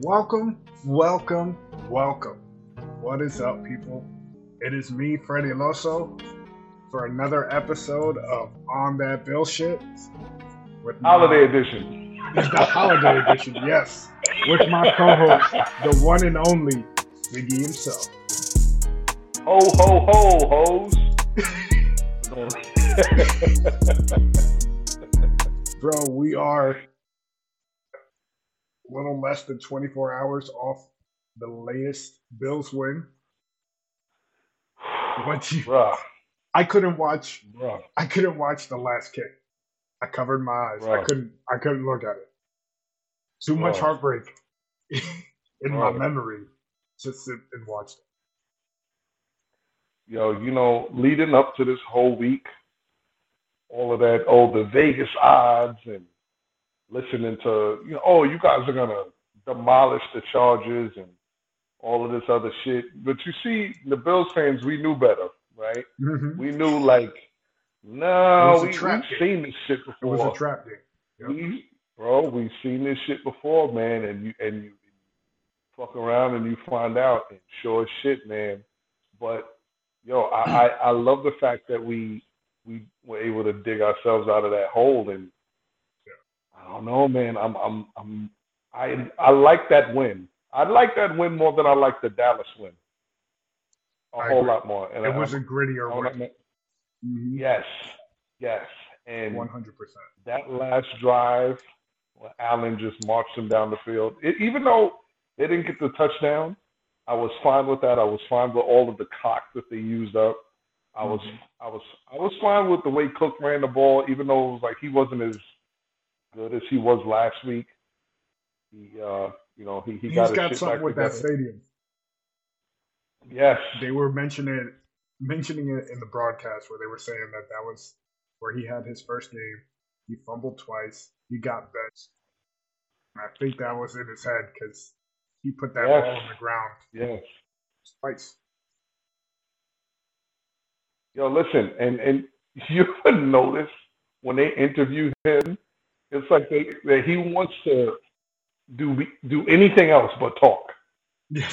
Welcome, welcome, welcome. What is up, people? It is me, Freddie Loso, for another episode of On That Bill Shit. With holiday edition. It's the holiday edition, yes. With my co-host, the one and only Biggie himself. Ho ho ho hoes. Bro, we are little less than 24 hours off the latest Bills win. What you, Bruh. I couldn't watch. Bruh. I couldn't watch the last kick. I covered my eyes. I couldn't. I couldn't look at it. Too much heartbreak in my memory. to sit and watch it. Yo, you know, leading up to this whole week, all of that, oh, the Vegas odds and listening to, you know, oh, you guys are gonna demolish the Chargers and all of this other shit. But you see, the Bills fans, we knew better, right? Mhm. We knew like, no, It was a we, we've seen this shit before. It was a trap game. Yep. We, bro, we've seen this shit before, man, and you and you fuck around and you find out, and sure as shit, man. But yo, I, I I love the fact that we we were able to dig ourselves out of that hole, and I don't know, man. I'm I'm I'm I I like that win. I like that win more than I like the Dallas win. A I whole agree. lot more. And It I- was a I'm- grittier win. Yes, yes, and One hundred percent. that last drive, where Allen just marched him down the field. It, even though they didn't get the touchdown, I was fine with that. I was fine with all of the clock that they used up. I was, Mhm. I was, I was fine with the way Cook ran the ball, even though it was like he wasn't as good as he was last week. He, uh, you know, he, he He's got, got something with that stadium. Yes, They were mentioning mentioning it in the broadcast where they were saying that that was where he had his first game. He fumbled twice. He got benched. And I think that was in his head because he put that Yes. ball on the ground yes. twice. Yo, listen, and and you notice when they interview him, it's like they that he wants to do do anything else but talk,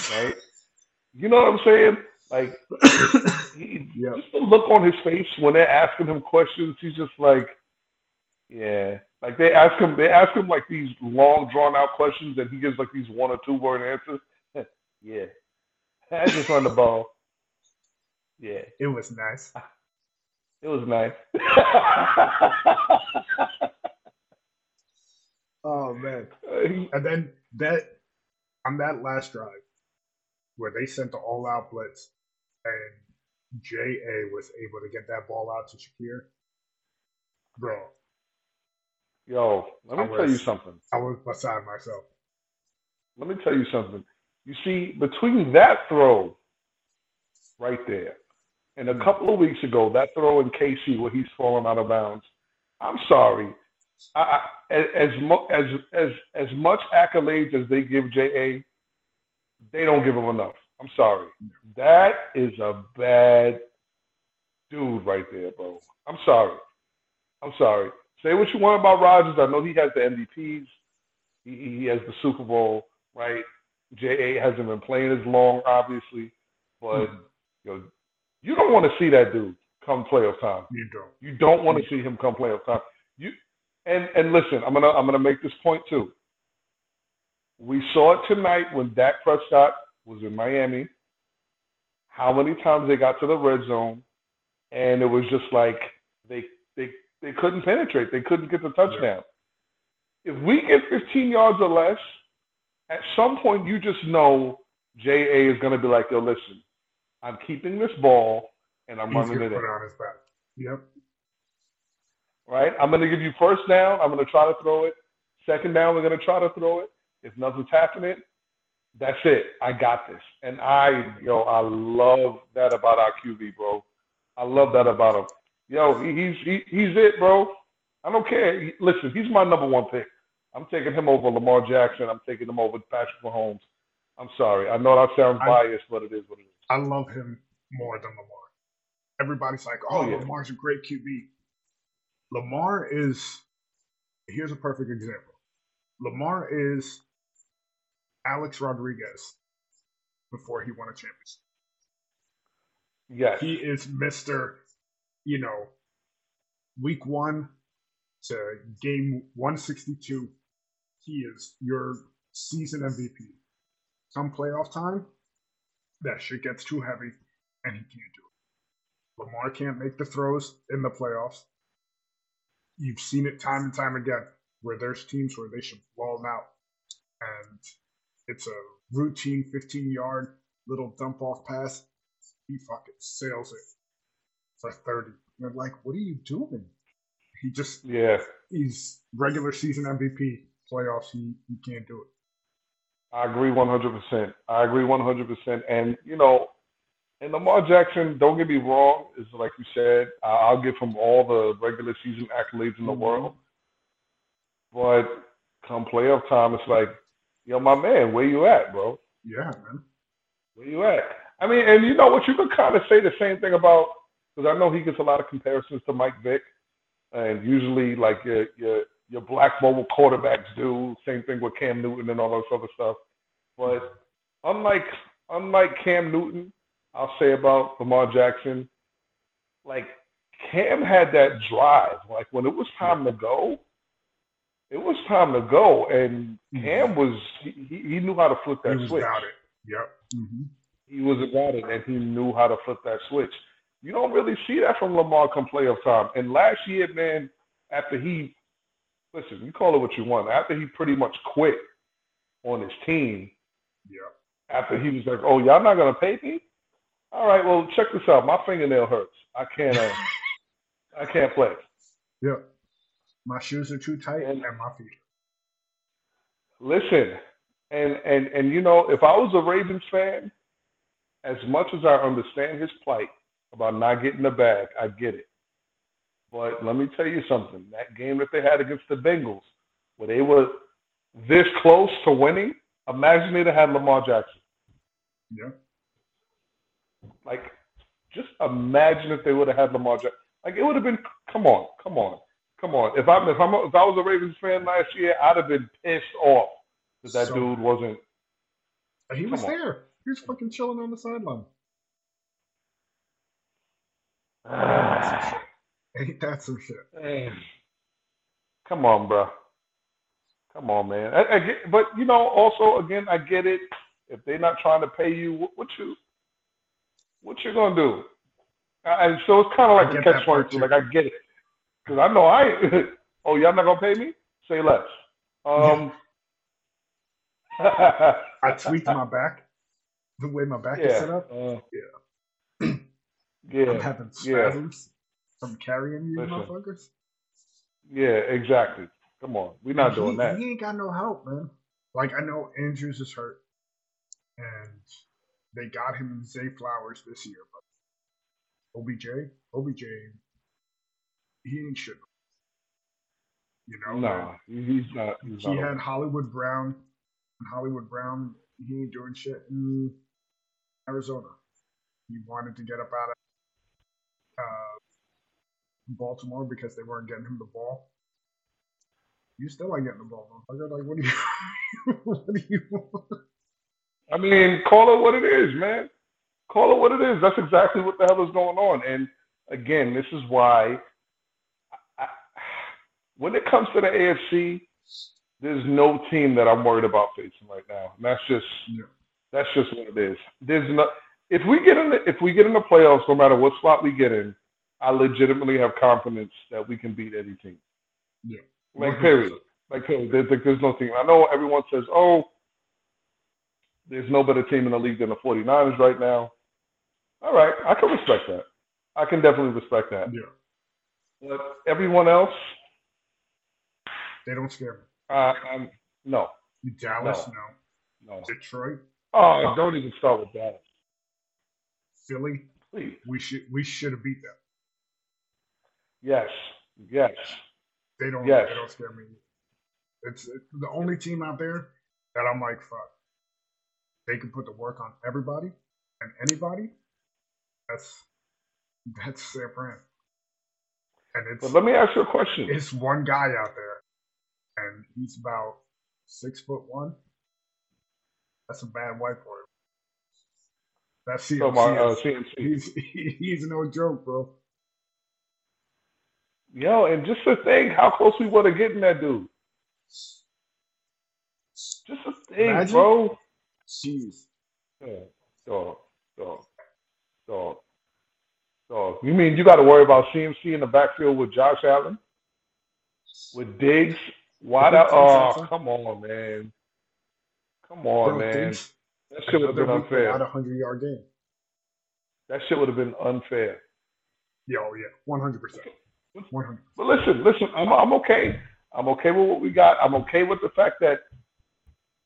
right? You know what I'm saying? Like he, Yep. just the look on his face when they're asking him questions, he's just like, yeah. Like they ask him, they ask him like these long drawn out questions, and he gives like these one or two word answers. yeah, I just run the ball. Yeah. It was nice. It was nice. Oh man. Uh, and then that on that last drive where they sent the all out blitz and JA was able to get that ball out to Shakir. Bro, Yo, let me I tell you something. I was beside myself. Let me tell you something. You see, between that throw right there and a hmm. couple of weeks ago, that throw in KC where he's falling out of bounds, I'm sorry. I, I, as, as as as much accolades as they give JA, they don't give him enough. I'm sorry. That is a bad dude right there, bro. I'm sorry. I'm sorry. Say what you want about Rodgers. I know he has the MVPs. He, he has the Super Bowl, right? JA hasn't been playing as long, obviously, but Mhm. you know, you don't want to see that dude come playoff time. You don't. You don't want to see him come playoff time. And and listen, I'm gonna I'm gonna make this point too. We saw it tonight when Dak Prescott was in Miami. How many times they got to the red zone, and it was just like they they they couldn't penetrate. They couldn't get the touchdown. If we get 15 yards or less, at some point you just know JA is going to be like, yo, listen, I'm keeping this ball and I'm He's running it in put it on his back. Yep. Right? I'm going to give you first down. I'm going to try to throw it. Second down, we're going to try to throw it. If nothing's happening, that's it. I got this. And I, yo, I love that about our QB, bro. I love that about him. Yo, he, he's he, he's it, bro. I don't care. Listen, he's my number one pick. I'm taking him over Lamar Jackson. I'm taking him over Patrick Mahomes. I'm sorry. I know that sounds I- biased, but it is what it is. I love him more than Lamar. Everybody's like, oh, Oh, yeah. Lamar's a great QB. Lamar is, here's a perfect example. Lamar is Alex Rodriguez before he won a championship. Yes. He is Mister, you know, week one to game one sixty two. He is your season MVP. Come playoff time, that shit gets too heavy, and he can't do it. Lamar can't make the throws in the playoffs. You've seen it time and time again where there's teams where they should blow them out, and it's a routine 15 yard little dump off pass. He fucking sails it for 30. You're like, what are you doing? He just, yeah. he's regular season MVP. Playoffs, he, he can't do it. I agree 100%. I agree 100%. And, you know, and Lamar Jackson, don't get me wrong, is like you said, I'll give him all the regular season accolades in the Mhm. world. But come playoff time, it's like, yo, my man, where you at, bro? Yeah, man. Where you at? I mean, and you know what? You could kind of say the same thing about because I know he gets a lot of comparisons to Mike Vick, and usually like your your your black mobile quarterbacks do. Same thing with Cam Newton and all those other stuff. But unlike unlike Cam Newton, I'll say about Lamar Jackson, like Cam had that drive. Like when it was time to go, it was time to go, and Cam was he, he knew how to flip that he was switch about it. Yep. hmm he was about it and he knew how to flip that switch. You don't really see that from Lamar come playoff time. And last year, man, after he listen, you call it what you want. After he pretty much quit on his team, Yep. after he was like, "Oh, y'all not gonna pay me? All right, well, check this out. My fingernail hurts. I can't. Uh, I can't play." Yep. My shoes are too tight And- and my feet. Listen, and and and you know, if I was a Ravens fan, as much as I understand his plight about not getting the bag, I get it. But let me tell you something. That game that they had against the Bengals, where they were this close to winning, imagine they'd have had Lamar Jackson. Yeah. Like, just imagine if they would have had Lamar Jackson. Like, it would have been. Come on, come on, come on. If I'm if I'm if I was a Ravens fan last year, I'd have been pissed off that that So- dude wasn't. He was on. there. He was fucking chilling on the sideline. Ain't that some shit? Come on, bro. Come on, man. I, I get, but you know, also again, I get it. If they're not trying to pay you, what, what you, what you gonna do? And so it's kind of like a catch twenty two. Like I get it, because I know I. oh, y'all not gonna pay me? Say less. Um. I tweaked my back. The way my back is set up. Uh, I'm yeah. having yeah. spasms from carrying you Listen. motherfuckers. Yeah. Exactly. Come on, we're not he, doing that. He ain't got no help, man. Like I know Andrews is hurt, and they got him in Zay Flowers this year, but OBJ, OBJ, he ain't shit. You know, No, he's not. He's he not. had Hollywood Brown, and Hollywood Brown, he ain't doing shit in Arizona. He wanted to get up out of uh, Baltimore because they weren't getting him the ball. You still ain't getting the ball, motherfucker. Like, what do you, what do you want? I mean, call it what it is, man. Call it what it is. That's exactly what the hell is going on. And again, this is why, I, when it comes to the AFC, there's no team that I'm worried about facing right now. And that's just Yeah. that's just what it is. There's no if we get in the if we get in the playoffs, no matter what slot we get in, I legitimately have confidence that we can beat any team. Yeah. Like period. Like period. There's, like, there's no team. I know everyone says, oh, there's no better team in the league than the 49ers right now. All right, I can respect that. I can definitely respect that. Yeah, But everyone else, they don't scare me. uh, no, Dallas, No. no. no. Detroit, Oh, don't even start with that, Philly, please. we should we should have beat them. Yes, yes. They don't. Yes. They don't scare me. It's, it's the only team out there that I'm like, fuck. They can put the work on everybody and anybody. That's that's their Fran. And it's But let me ask you a question. it's one guy out there, and he's about six foot one, That's a bad white boy. That's CMC. So my uh, CMC. he's he's no joke, bro. Yo, and just to think how close we were to getting that dude. Just to think, Imagine. bro. Jeez. Yeah, dog, dog, dog, dog. You mean you got to worry about CMC in the backfield with Josh Allen, with Diggs? Why the? that? Oh, come on, man. Come on, man. Diggs, That shit would have been unfair. without a hundred yard game. That shit would have been unfair. Yo, yeah, one hundred percent, one hundred. But listen, listen, I'm I'm okay. I'm okay with what we got. I'm okay with the fact that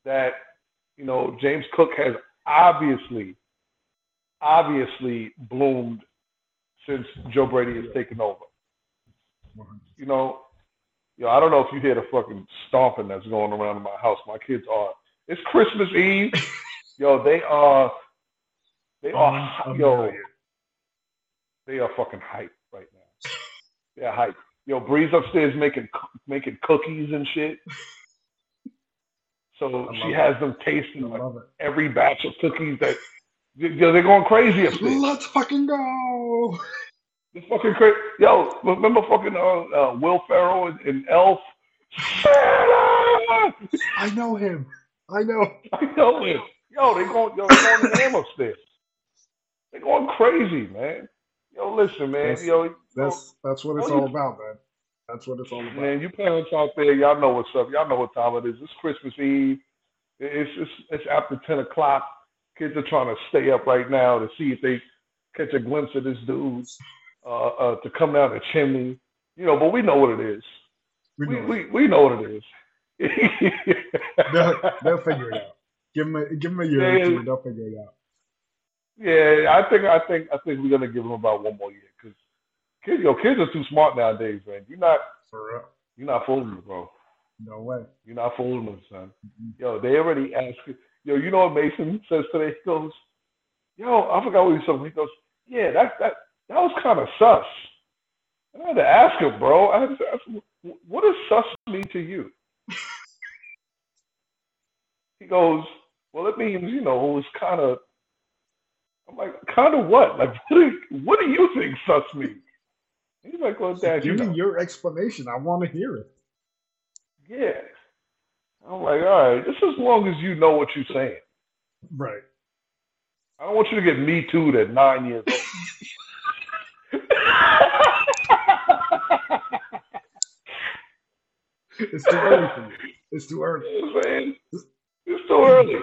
that you know James Cook has obviously obviously bloomed since Joe Brady has taken over. You know, yo, I don't know if you hear the fucking stomping that's going around in my house. My kids are. It's Christmas Eve. yo, they are. They are. Yo, they are fucking hype right now. They're hype. Yo, Bree's upstairs making making cookies and shit. So she has them tasting like every batch of cookies that yo, they're going crazy upstairs. Let's fucking go. They're fucking crazy. Yo, remember fucking uh, uh, Will Ferrell and, and Elf? I know him. I know. I know it. Yo, they going yo, they going ham upstairs. They going crazy, man. Yo, listen, man. That's- Yo, That's that's what it's all about, man. That's what it's all about. Man, you parents out there, y'all know what's up. Y'all know what time it is. It's Christmas Eve. It's it's, it's after ten o'clock. Kids are trying to stay up right now to see if they catch a glimpse of this dude uh, uh, to come down the chimney. You know, but we know what it is. We We know. we, we know what it is. they'll, they'll figure it out. Give them a give them a year Yeah, or two. They'll figure it out. yeah, I think I think I think we're gonna give them about one more year kids, yo, kids are too smart nowadays, man. You're not you're not fooling me, bro. No way. You're not fooling them, son. Mhm. Yo, they already asked. Yo, you know what Mason says today? He goes, Yo, I forgot what he said. He goes, Yeah, that that that was kind of sus. And I had to ask him, bro. I had to ask him, what does sus mean to you? he goes, Well, it means you know it was kind of. I'm like, kind of what? Like, what do, what do you think sus means? He's like, Well, Dad, you Give know. me your explanation. I want to hear it. Yeah. I'm like, all right, just as long as you know what you're saying. Right. I don't want you to get me too at nine years old. It's too early for you. It's too early. You know what I'm saying? It's too early.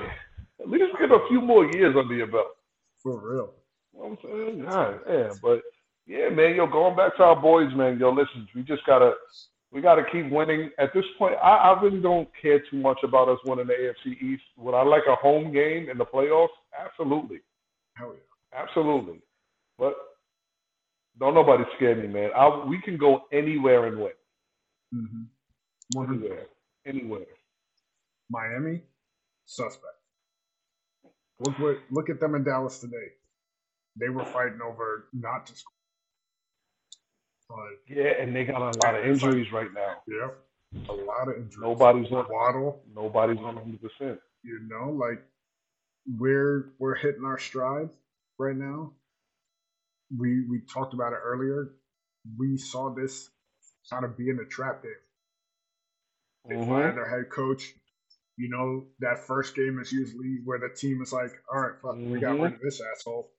At least get a few more years under your belt. For real. You know what I'm saying? God, yeah, but yeah, man, yo, going back to our boys, man, yo, listen, we just gotta we gotta keep winning. At this point, I, I really don't care too much about us winning the AFC East. Would I like a home game in the playoffs? Absolutely. Hell yeah. Absolutely. But don't nobody scare me, man. I, we can go anywhere and win. Mm-hmm. Anywhere. Anywhere. Miami, suspect. Look what look at them in Dallas today. They were fighting over not to score. Yeah, and they got a lot of injuries right now. yeah, a lot of injuries. Nobody's on Waddle, nobody's on hundred percent. you know, like we're we're hitting our stride right now. We we talked about it earlier. We saw this kind of being a trap game. They Mhm. fired their head coach. You know, that first game is usually where the team is like, all right, fuck, we got rid of this asshole.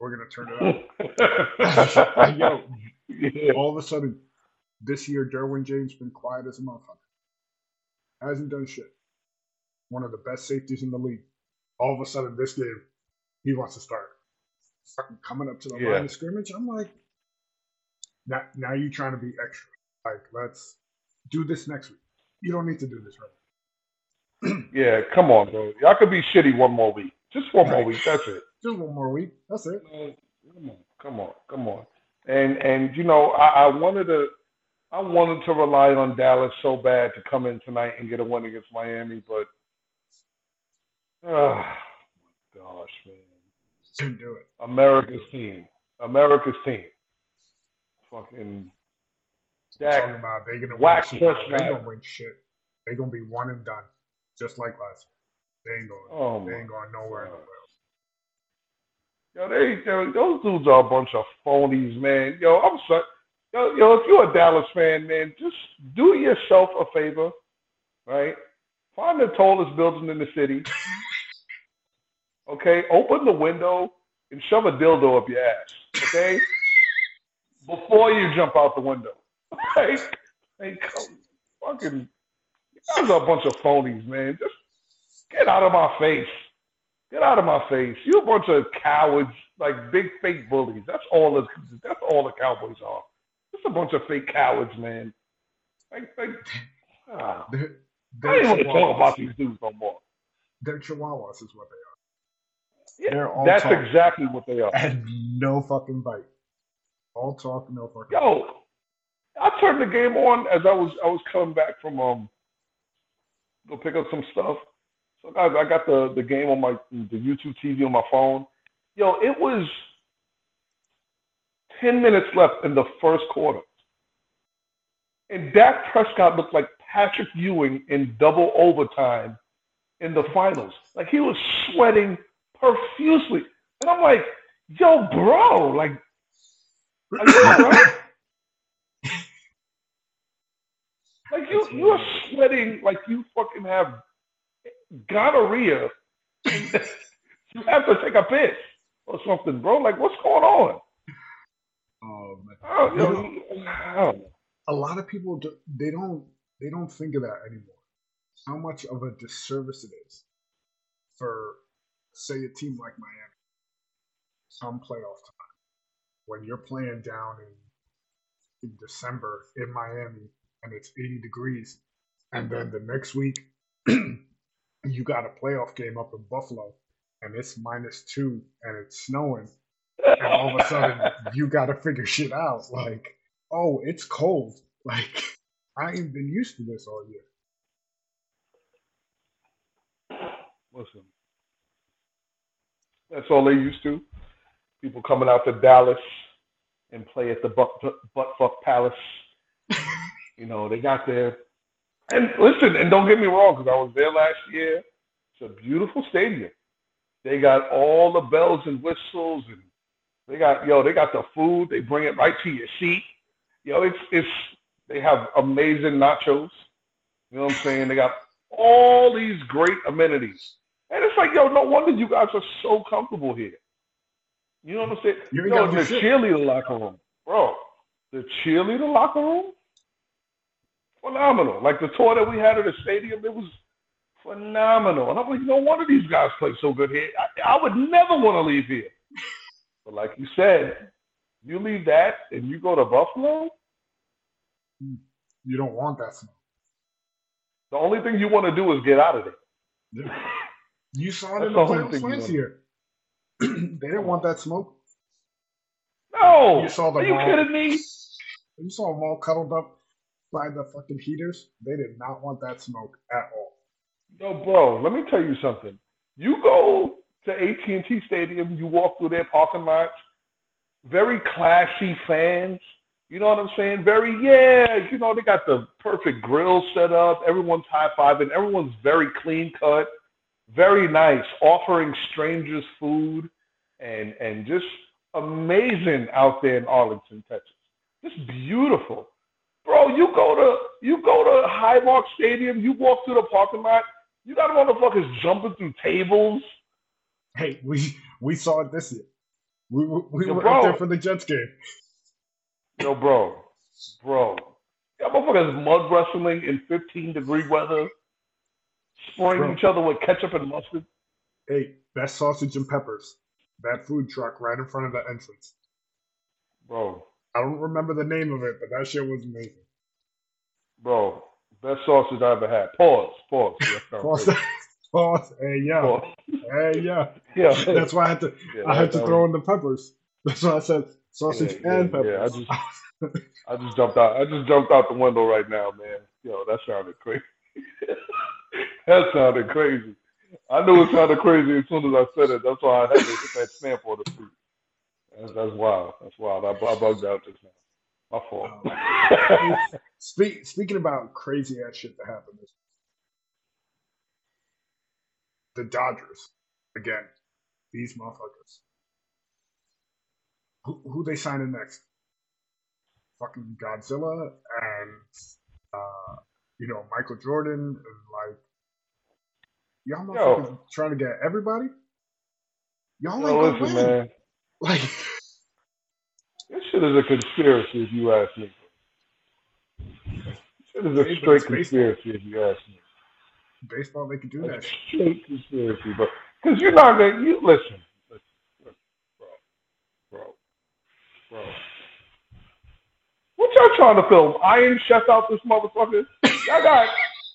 We're going to turn it up. Yo, yeah. all of a sudden, this year, Derwin James been quiet as a motherfucker. Hasn't done shit. One of the best safeties in the league. All of a sudden, this game, he wants to start. Fucking coming up to the Yeah. line of scrimmage, I'm like, now, now you trying to be extra. Like, let's do this next week. You don't need to do this right Yeah, come on, bro. Y'all could be shitty one more week. Just one more week. That's it. Just one more week. That's it. Come on, come on, come on. And and you know, I, I wanted to I wanted to rely on Dallas so bad to come in tonight and get a win against Miami, but oh my gosh, man. Couldn't do it. America's team. America's team. Fucking Talking Dak. about they gonna Wax win. Super They round. gonna win shit. They gonna be one and done, just like last. year. They ain't going. Oh they ain't going nowhere in the God. Yo, they, yo, those dudes are a bunch of phonies, man. Yo, I'm sorry. Yo, yo, if you're a Dallas fan, man, just do yourself a favor, right? Find the tallest building in the city. Okay, open the window and shove a dildo up your ass. Okay, before you jump out the window. Like, like, fucking, you guys are a bunch of phonies, man. Just get out of my face. Get out of my face. You a bunch of cowards, like big fake bullies. That's all the that's all the Cowboys are. Just a bunch of fake cowards, man. Like, like ah, They're, I they're don't want to talk about these dudes no more. They're chihuahuas, is what they Yeah, They're all that's talk. exactly what they are. are, and no fucking bite. All talk, no fucking. Yo, I turned the game on as I was I was coming back from um go pick up some stuff. So guys, I got the the game on my the YouTube TV on my phone. Yo, it was ten minutes left in the first quarter, and Dak Prescott looked like Patrick Ewing in double overtime in the finals. Like he was sweating profusely, and I'm like, yo, bro, like. Are you all right? Like you, you are sweating like you fucking have gonorrhea. you have to take a piss or something, bro. Like what's going on? Oh, I don't, you know, I don't know. a lot of people do, they don't they don't think of that anymore. How much of a disservice it is for say a team like Miami, some playoff time, when you're playing down in, in December in Miami and it's 80 degrees, and then the next week you got a playoff game up in Buffalo and it's minus two and it's snowing, and all of a sudden you got to figure shit out like oh, it's cold. Like, I ain't been used to this all year. Listen, that's all they used to. People coming out to Dallas and play at the butt, butt fuck palace. you know, they got there. And listen, and don't get me wrong, because I was there last year. It's a beautiful stadium. They got all the bells and whistles, and they got yo, they got the food. They bring it right to your seat. Yo, it's it's they have amazing nachos. You know what I'm saying? They got all these great amenities. And it's like, yo, no wonder you guys are so comfortable here. You know what I'm saying? You Yo, the cheerleader locker room, bro. The cheerleader locker room, phenomenal. Like the tour that we had at the stadium, it was phenomenal. And I'm like, no wonder these guys play so good here. I, I would never want to leave here. But like you said, you leave that and you go to Buffalo. You don't want that smoke. The only thing you want to do is get out of there. You saw it in the the playoffs last year. they didn't want that smoke. No, You saw the are you mall. kidding me? You saw them all cuddled up by the fucking heaters. They did not want that smoke at all. Yo, bro, let me tell you something. You go to AT&T Stadium, you walk through their parking lots, very classy fans. You know what I'm saying? Very, yeah, you know, they got the perfect grill set up. Everyone's high-fiving. Everyone's very clean cut, very nice, offering strangers food and, and just amazing out there in Arlington, Texas. Just beautiful. Bro, you go to you go to Highmark Stadium, you walk through the parking lot, you got motherfuckers jumping through tables. Hey, we we saw it this year. We were- we Yo, were bro. up there for the Jets game. Yo, bro, bro, got motherfuckers mud wrestling in 15 degree weather, spraying Bro. each other with ketchup and mustard. Hey, best sausage and peppers. That food truck right in front of the entrance. Bro, I don't remember the name of it, but that shit was amazing. bro, best sausage I ever had. Pause, pause. Pause. Pause. Hey yeah. Pause. Hey yeah. Yeah, That's why I had to. yeah, I had to throw was- in the peppers. That's why I said sausage Yeah, and yeah, yeah, I peppers. just- I just jumped out. I just jumped out the window right now, man. Yo, that sounded crazy. that sounded crazy. I knew it sounded crazy as soon as I said it. That's why I had to hit that stamp on the street. That's, that's wild. That's wild. I, I bugged out just now. My fault. Speak, speaking about crazy ass shit that happened this the Dodgers again. These motherfuckers. Who, who they signing next? Fucking Godzilla and uh, you know Michael Jordan and like y'all motherfuckers Yo. trying to get everybody. Y'all Yo, ain't listen, win. man. Like this shit is a conspiracy, if you ask me. This is a straight conspiracy, if you ask me. Baseball, they can do that. Straight conspiracy, but because you're not gonna you listen, listen, listen, bro, bro, bro. What y'all trying to film? Iron Chef out this motherfucker? Y'all got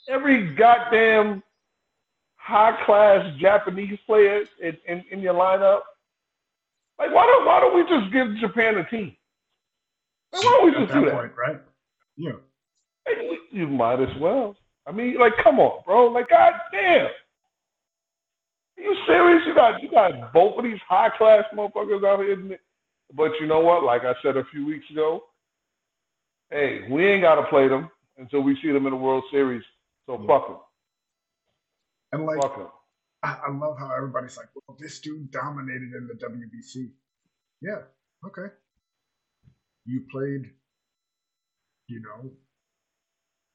every goddamn high class Japanese player in, in, in your lineup. Like why don't why don't we just give Japan a team? Like, why don't we just do that? Point, right? Yeah. Hey, you might as well. I mean, like, come on, bro. Like, goddamn. Are you serious? You got you got both of these high class motherfuckers out here. But you know what? Like I said a few weeks ago, hey, we ain't gotta play them until we see them in the World Series. So yeah. fuck them. And like, I, I, love how everybody's like, well, this dude dominated in the WBC. Yeah, okay. You played, you know,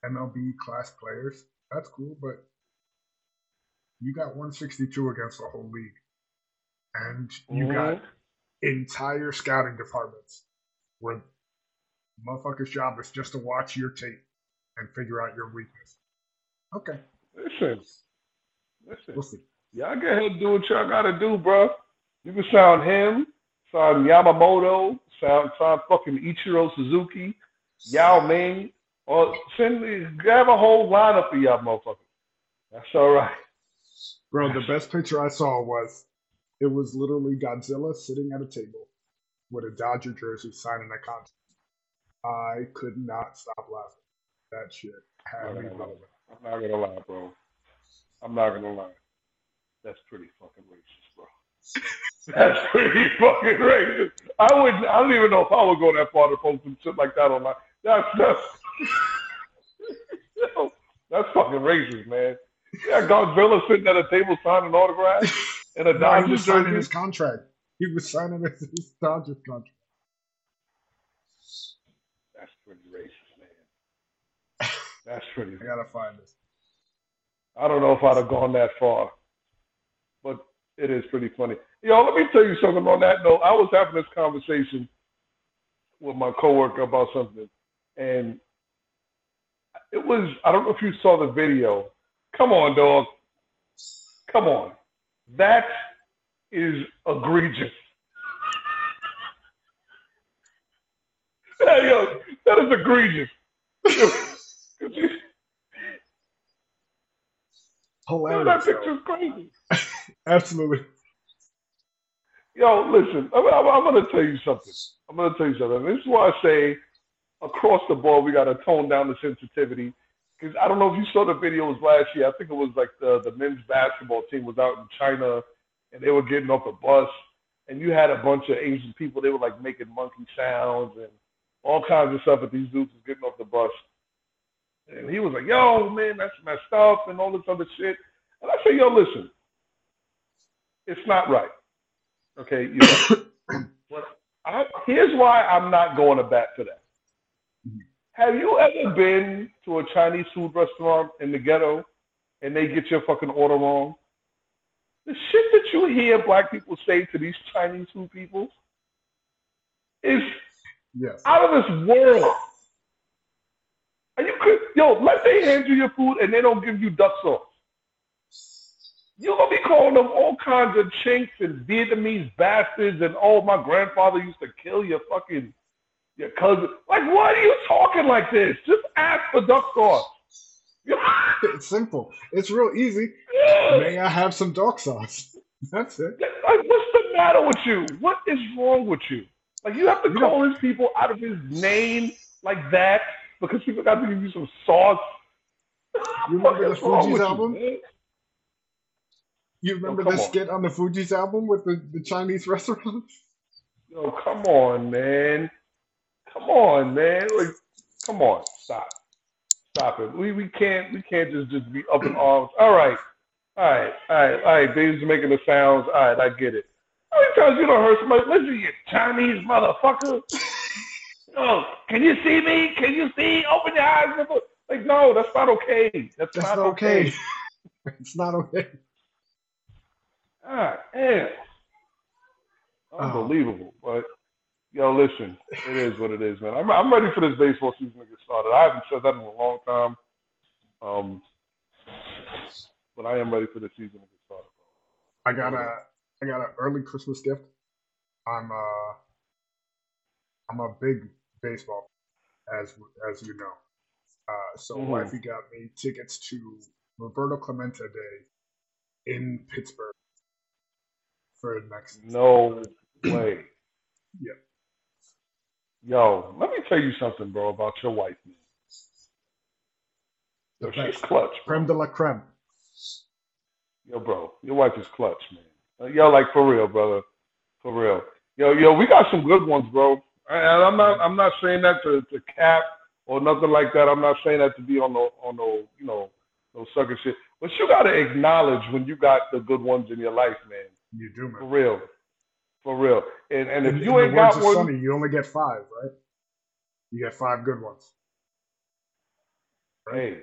MLB class players. That's cool, but you got 162 against the whole league. And you mm-hmm. got entire scouting departments where motherfucker's job is just to watch your tape and figure out your weakness. Okay. Listen, listen. We'll see. Y'all go ahead and do what y'all gotta do, bro. You can sound him, sound Yamamoto, sound sound fucking Ichiro Suzuki, Yao Ming, or send me grab a whole lineup of y'all motherfuckers. That's all right. Bro, the best picture I saw was it was literally Godzilla sitting at a table with a Dodger jersey signing a contract. I could not stop laughing. That shit had me I'm not gonna lie, bro. I'm not gonna lie. That's pretty fucking racist, bro. That's pretty fucking racist. I wouldn't. I don't even know if I would go that far to post some shit like that online. That's that's that's fucking racist, man. Yeah, Godzilla sitting at a table signing autographs and a Dodgers no, he was signing his contract. He was signing his Dodgers contract. That's pretty. Racist, man. That's pretty. I gotta find this. I don't know if I'd have gone that far, it is pretty funny. Yo, let me tell you something on that note. I was having this conversation with my coworker about something, and it was I don't know if you saw the video. Come on, dog. Come on. That is egregious. Hey, yo, that is egregious. Hilarious. that picture's crazy. Absolutely. Yo, listen, I'm, I'm, I'm going to tell you something. I'm going to tell you something. This is why I say across the board, we got to tone down the sensitivity. Because I don't know if you saw the videos last year. I think it was like the, the men's basketball team was out in China and they were getting off the bus. And you had a bunch of Asian people. They were like making monkey sounds and all kinds of stuff. But these dudes was getting off the bus. And he was like, yo, man, that's messed up and all this other shit. And I said, yo, listen, it's not right. Okay, you know, but I, here's why I'm not going to bat for that. Have you ever been to a Chinese food restaurant in the ghetto and they get your fucking order wrong? The shit that you hear black people say to these Chinese food people is yes. out of this world. And you could, yo, let they hand you your food and they don't give you duck sauce. You're gonna be calling them all kinds of chinks and Vietnamese bastards and oh my grandfather used to kill your fucking your cousin. Like why are you talking like this? Just ask for duck sauce. it's simple. It's real easy. Yeah. May I have some duck sauce? That's it. Like what's the matter with you? What is wrong with you? Like you have to you call know, his people out of his name like that because she forgot to give you some sauce. You remember the Fugees album? You, you oh, remember oh, the skit on the Fugees album with the, the Chinese restaurant? Yo, come on, man. Come on, man. Like, come on, stop. Stop it. We we can't we can't just just be up in arms. All right. All right, all right, all right. Dave's making the sounds. All right, I get it. How many times you don't hurt somebody? Listen, you Chinese motherfucker. oh, can you see me? Can you see? Open your eyes. Like, no, that's not okay. That's, That's not, not okay. okay. it's not okay. Ah, damn. Unbelievable. But yo, listen, it is what it is, man. I'm I'm ready for this baseball season to get started. I haven't said that in a long time. Um but I am ready for the season to get started. I got a I got an early Christmas gift. I'm uh I'm a big baseball as as you know. Uh, so Mhm. wifey got me tickets to Roberto Clemente Day in Pittsburgh for next. No way. Yeah. Yo, let me tell you something, bro, about your wife, man. The Yo, she's clutch. bro. Creme de la creme. Yo, bro, your wife is clutch, man. Uh, Yo, like for real, brother, for real. Yo, yo, we got some good ones, bro. And I'm not, I'm not saying that to, to cap or nothing like that. I'm not saying that to be on no, on no, you know, no sucker shit. But you gotta acknowledge when you got the good ones in your life, man. You do, For real, for real. And and if In- you in ain't got one, Sonny, you only get five, right? You get five good ones. hey.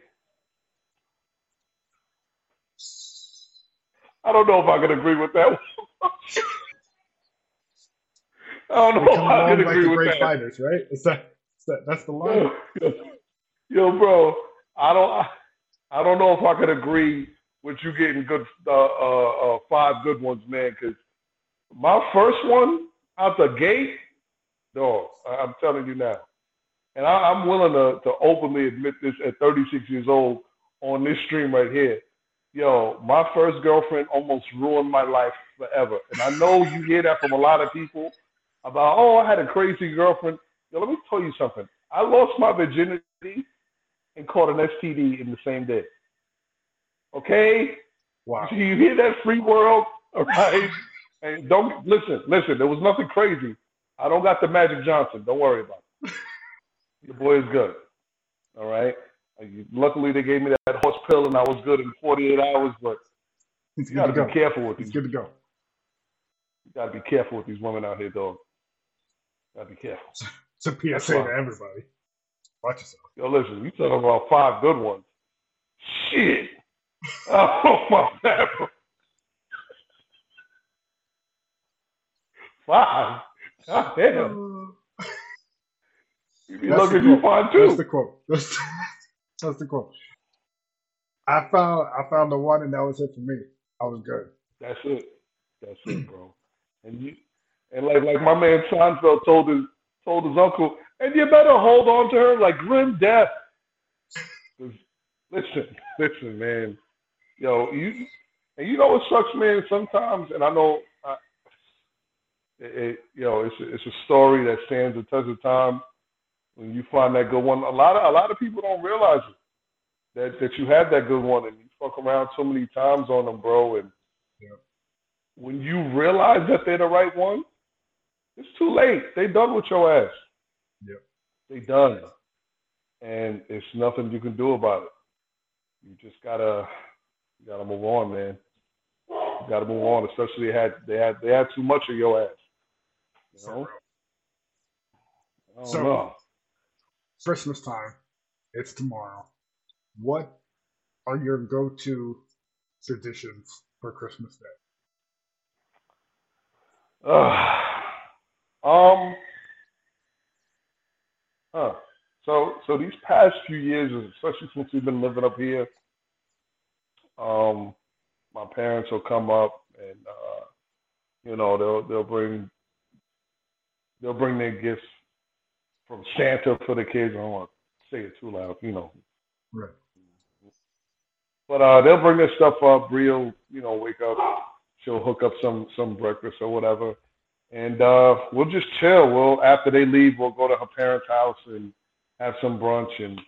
I don't know if I can agree with that. one. I don't know if I can like agree the with that. fighters, right? Is that, is that that's the line? Yo, yo, bro, I don't, I don't know if I could agree with you getting good, uh, uh, uh five good ones, man. Because my first one out the gate, dog, I'm telling you now, and I, I'm willing to to openly admit this at 36 years old on this stream right here. Yo, my first girlfriend almost ruined my life forever, and I know you hear that from a lot of people about, oh, I had a crazy girlfriend. Yo, let me tell you something. I lost my virginity and caught an STD in the same day. Okay? Wow. Do you hear that free world? All right? And don't listen, listen, there was nothing crazy. I don't got the Magic Johnson. Don't worry about it. Your boy is good. All right? Luckily, they gave me that horse pill and I was good in 48 hours, but He's you got to to go. be careful with He's these. good to go. You got to be careful with these women out here, dog. Got to be careful. It's a PSA to everybody. Watch yourself. Yo, listen, you talking about five good ones. Shit. Oh my God. Five. God damn. Oh. You be That's lucky the if you quote. find That's the quote. That's, that's the quote. I found I found the one and that was it for me. I was good. That's it. That's it, bro. And you and like like my man Seinfeld told his told his uncle, and you better hold on to her like grim death. Listen, listen, man. Yo, you and you know what sucks, man. Sometimes, and I know, uh, it, it, yo, it's a, it's a story that stands the test of time. When you find that good one, a lot of a lot of people don't realize it that that you had that good one, and you fuck around so many times on them, bro. And Yeah. when you realize that they're the right one, it's too late. They done with your ass. Yep. They done, and it's nothing you can do about it. You just gotta, you gotta move on, man. You gotta move on. Especially they had, they had, they had too much of your ass. You know, real. I don't So- know. Christmas time. It's tomorrow. What are your go-to traditions for Christmas Day? Uh, um. Huh. So so these past few years, especially since we've been living up here, um, my parents will come up and uh, you know they'll they'll bring they'll bring their gifts from Santa for the kids. I don't want to say it too loud, you know. Right. But uh, they'll bring their stuff up. Real, you know, wake up. She'll hook up some some breakfast or whatever, and uh, we'll just chill. We'll after they leave, we'll go to her parents' house and have some brunch and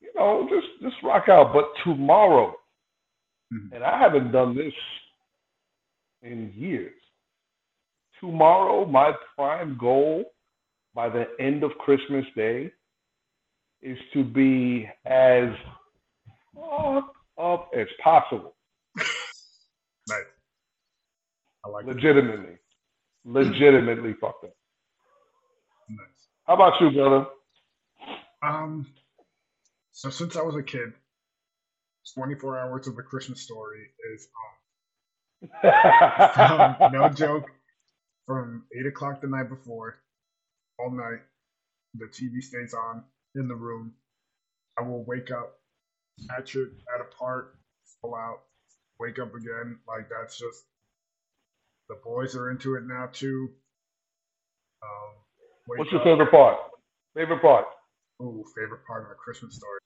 you know just just rock out. But tomorrow, Mhm. and I haven't done this in years. Tomorrow, my prime goal by the end of Christmas Day is to be as fucked up as possible. nice. I like Legitimately. Legitimately fucked up. Nice. How about you, brother? Um, so since I was a kid, 24 hours of a Christmas story is on. Um, no joke. From 8 o'clock the night before, all night, the TV stays on in the room. I will wake up, catch it at a part, fall out, wake up again. Like that's just the boys are into it now too. Um, What's your up- favorite part? Favorite part? Ooh, favorite part of a Christmas story.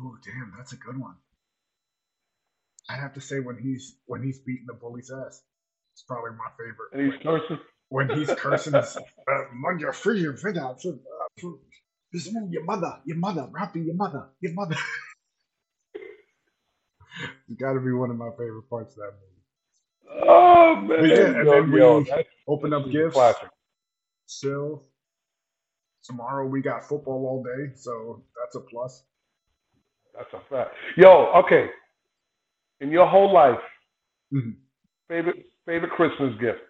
Ooh, damn, that's a good one. I have to say when he's when he's beating the bully's ass. It's probably my favorite. And he's cursing. When he's cursing, his, uh, "Man, free, uh, free. This is your mother, your mother, Ralphie, your mother, your mother. it's got to be one of my favorite parts of that movie. Oh man. Yeah, and then we yo, Open up gifts. classic. Still, tomorrow we got football all day, so that's a plus. That's a fact. Yo, okay. In your whole life, Mhm. favorite favorite Christmas gift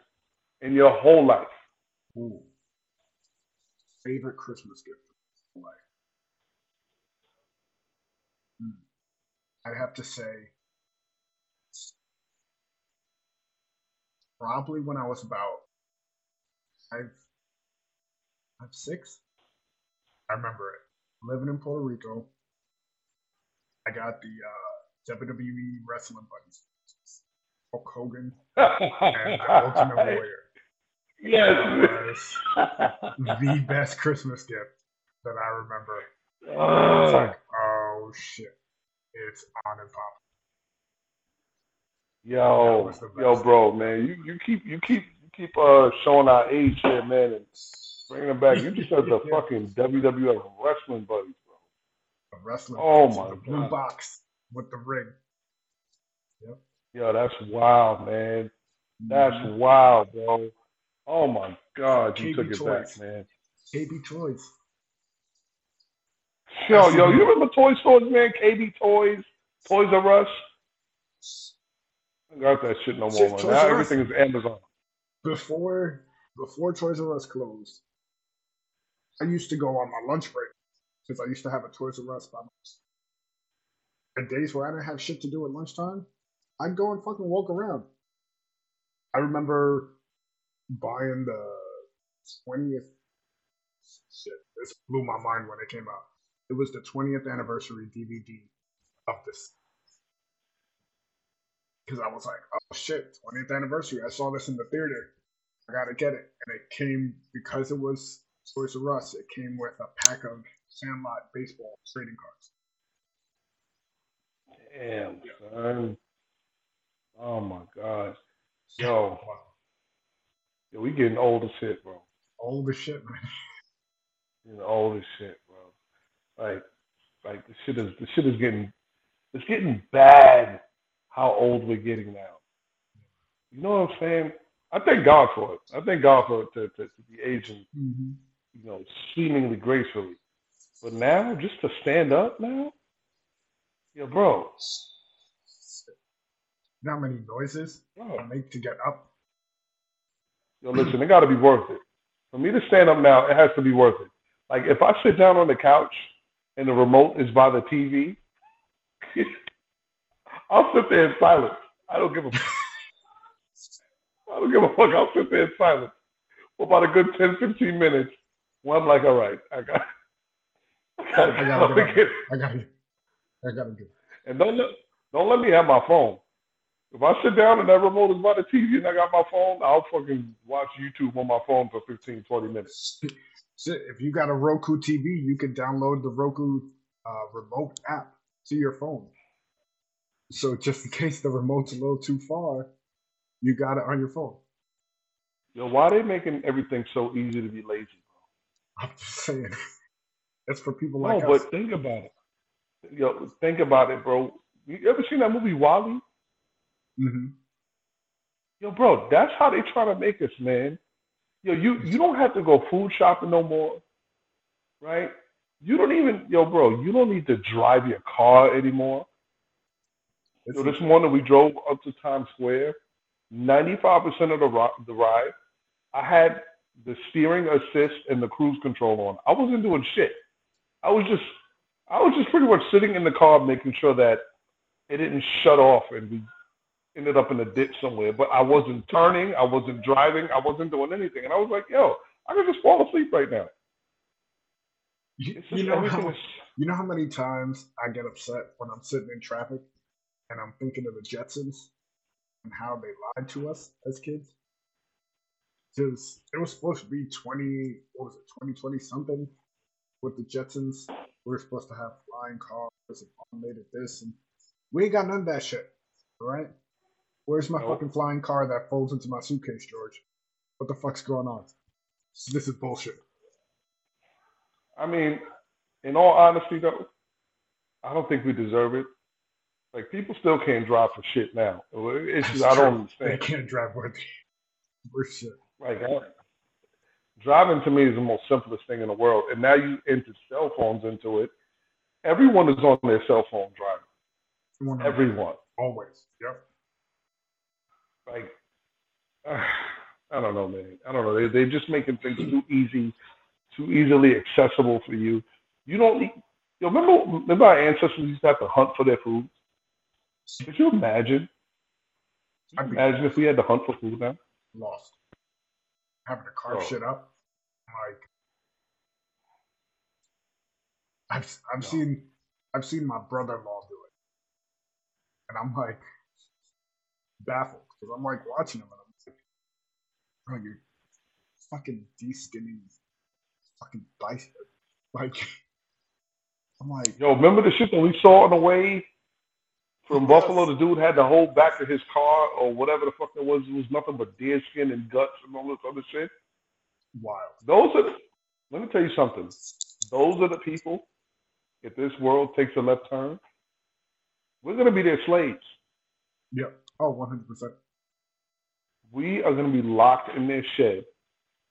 in your whole life. Ooh. Favorite Christmas gift of life. Hmm. I'd have to say probably when I was about five, five, six. I remember it. Living in Puerto Rico. I got the uh, WWE wrestling buddies. Hulk Hogan and the Ultimate Warrior. yes. The best Christmas gift that I remember. It's Oh, like, oh shit, it's on and pop. Yo, yo, bro, man, you, you keep you keep you keep uh showing our age here, man, and bringing them back. You just said the fucking WWF wrestling buddies, The wrestling. Oh my The blue God. box with the ring. Yo, that's wild, man. That's Mhm. wild, bro. Oh my God, you KB took it Toys. back, man. KB Toys. Yo, That's yo, you remember toy stores, man? KB Toys, Toys R Us. I got that shit no more, man. Now everything is Amazon. Before before Toys R Us closed, I used to go on my lunch break because I used to have a Toys R Us by myself. And days where I didn't have shit to do at lunchtime, I'd go and fucking walk around. I remember buying the twentieth. Shit, this blew my mind when it came out. It was the twentieth anniversary DVD of this. Because I was like, oh shit, 20th anniversary. I saw this in the theater. I gotta get it. And it came because it was Toys R Us, it came with a pack of Sandlot baseball trading cards. Damn, son. Oh my God. Yo, yo, we getting old as shit, bro. All the shit, man. You know, old as shit, bro. Like, like the shit is the shit is getting it's getting bad how old we're getting now. You know what I'm saying? I thank God for it. I thank God for it to, to, to be aging, Mm-hmm. you know, seemingly gracefully. But now, just to stand up now, yo, bro, You know how many noises bro. I make to get up? Yo, listen, it got to be worth it. For me to stand up now, it has to be worth it. Like if I sit down on the couch and the remote is by the TV, I'll sit there in silence. I don't give a. I don't give a fuck. I'll sit there in silence for about a good 10, 15 minutes. Well, I'm like, all right, I got. I gotta, I gotta get get- I gotta, I gotta do. and don't let don't let me have my phone. If I sit down and that remote is by the TV and I got my phone, I'll fucking watch YouTube on my phone for 15, 20 minutes. If you got a Roku TV, you can download the Roku uh, remote app to your phone. So just in case the remote's a little too far, you got it on your phone. Yo, why are they making everything so easy to be lazy? I'm just saying. That's for people No, like but think about it. Yo, think about it, bro. You ever seen that movie WALL-E? hmm Yo, bro, that's how they try to make us, man. Yo, you you don't have to go food shopping no more, right? You don't even, yo, bro, you don't need to drive your car anymore. Yo, this morning we drove up to Times Square. 95% of the, ri- the ride, I had the steering assist and the cruise control on. I wasn't doing shit. I was just, I was just pretty much sitting in the car making sure that it didn't shut off and we ended up in a ditch somewhere. But I wasn't turning, I wasn't driving, I wasn't doing anything. And I was like, yo, I could just fall asleep right now. You, you know how is you know how many times I get upset when I'm sitting in traffic and I'm thinking of the Jetsons and how they lied to us as kids. Because it was supposed to be 20, what was it, 2020 something with the Jetsons. We are supposed to have flying cars and automated this, and we ain't got none of that shit. All right? Where's my Nope. fucking flying car that folds into my suitcase, George? What the fuck's going on? This is bullshit. I mean, in all honesty, though, I don't think we deserve it. Like people still can't drive for shit now. It's just, I don't understand. They can't drive worth worth shit. Like I, driving to me is the most simplest thing in the world, and now you enter cell phones into it. Everyone is on their cell phone driving. Everyone. Always. Yep. Like uh, I don't know, man. I don't know. They they're just making things too easy, too easily accessible for you. You don't need. You remember, remember our ancestors used to have to hunt for their food. Could you imagine? I'd be Imagine if we had to hunt for food now. lost. Having to carve Oh. shit up. Like I've I've No. seen I've seen my brother in law do it. And I'm like baffled. Because I'm like watching him and I'm like, bro, you're fucking de skinning fucking bicep. Like I'm like Yo, remember the shit that we saw on the way from Yes. Buffalo? The dude had the whole back of his car or whatever the fuck it was. It was nothing but deer skin and guts and all this other shit. Wild. Those are. The, let me tell you something. Those are the people. If this world takes a left turn, we're gonna be their slaves. Yep. Oh, 100 percent We are gonna be locked in their shed,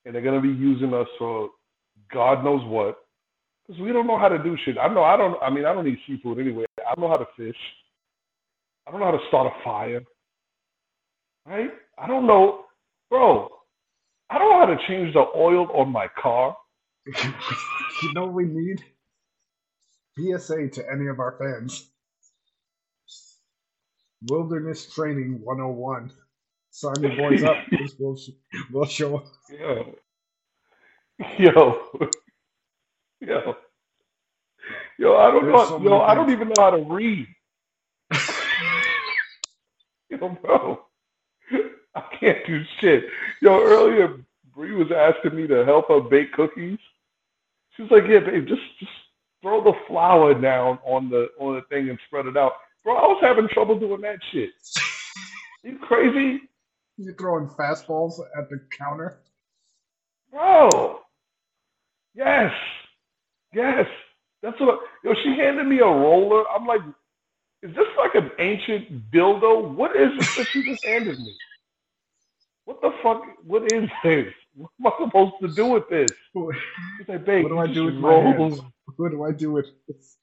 and they're gonna be using us for God knows what. Because we don't know how to do shit. I know I don't. I mean, I don't eat seafood anyway. I don't know how to fish. I don't know how to start a fire. Right? I don't know, bro. I don't know how to change the oil on my car. you know what we need? PSA to any of our fans. Wilderness Training 101. Sign your boys up. We'll, sh- will show up. Yo. Yo. Yo. Yo, I don't There's know. so yo, I don't even know how to read. Yo, bro. I can't do shit. Yo, earlier Bree was asking me to help her bake cookies. She was like, "Yeah, babe, just just throw the flour down on the on the thing and spread it out." Bro, I was having trouble doing that shit. You crazy, You're throwing fastballs at the counter. bro? Yes, yes. That's what. Yo, she handed me a roller. I'm like, is this like an ancient dildo? What is this that she just handed me? What the fuck? What is this? What am I supposed to do with this? What She's like, babe, do I do with my hands? What do I do with this?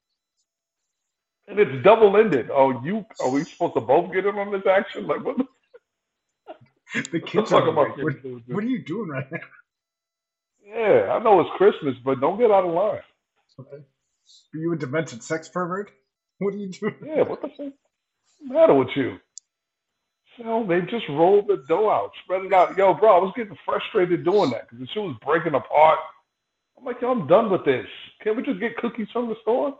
And it's double ended. Oh, you are we supposed to both get in on this action? Like, what the, The what the kids are like, what, supposed to do? what are you doing right now? Yeah, I know it's Christmas, but don't get out of line. Okay. Are you a demented sex pervert? What are you doing? Yeah, what the fuck? What's the matter with you? So they just rolled the dough out, spread it out. Yo, bro, I was getting frustrated doing that because the shit was breaking apart. I'm like, yo, I'm done with this. Can't we just get cookies from the store?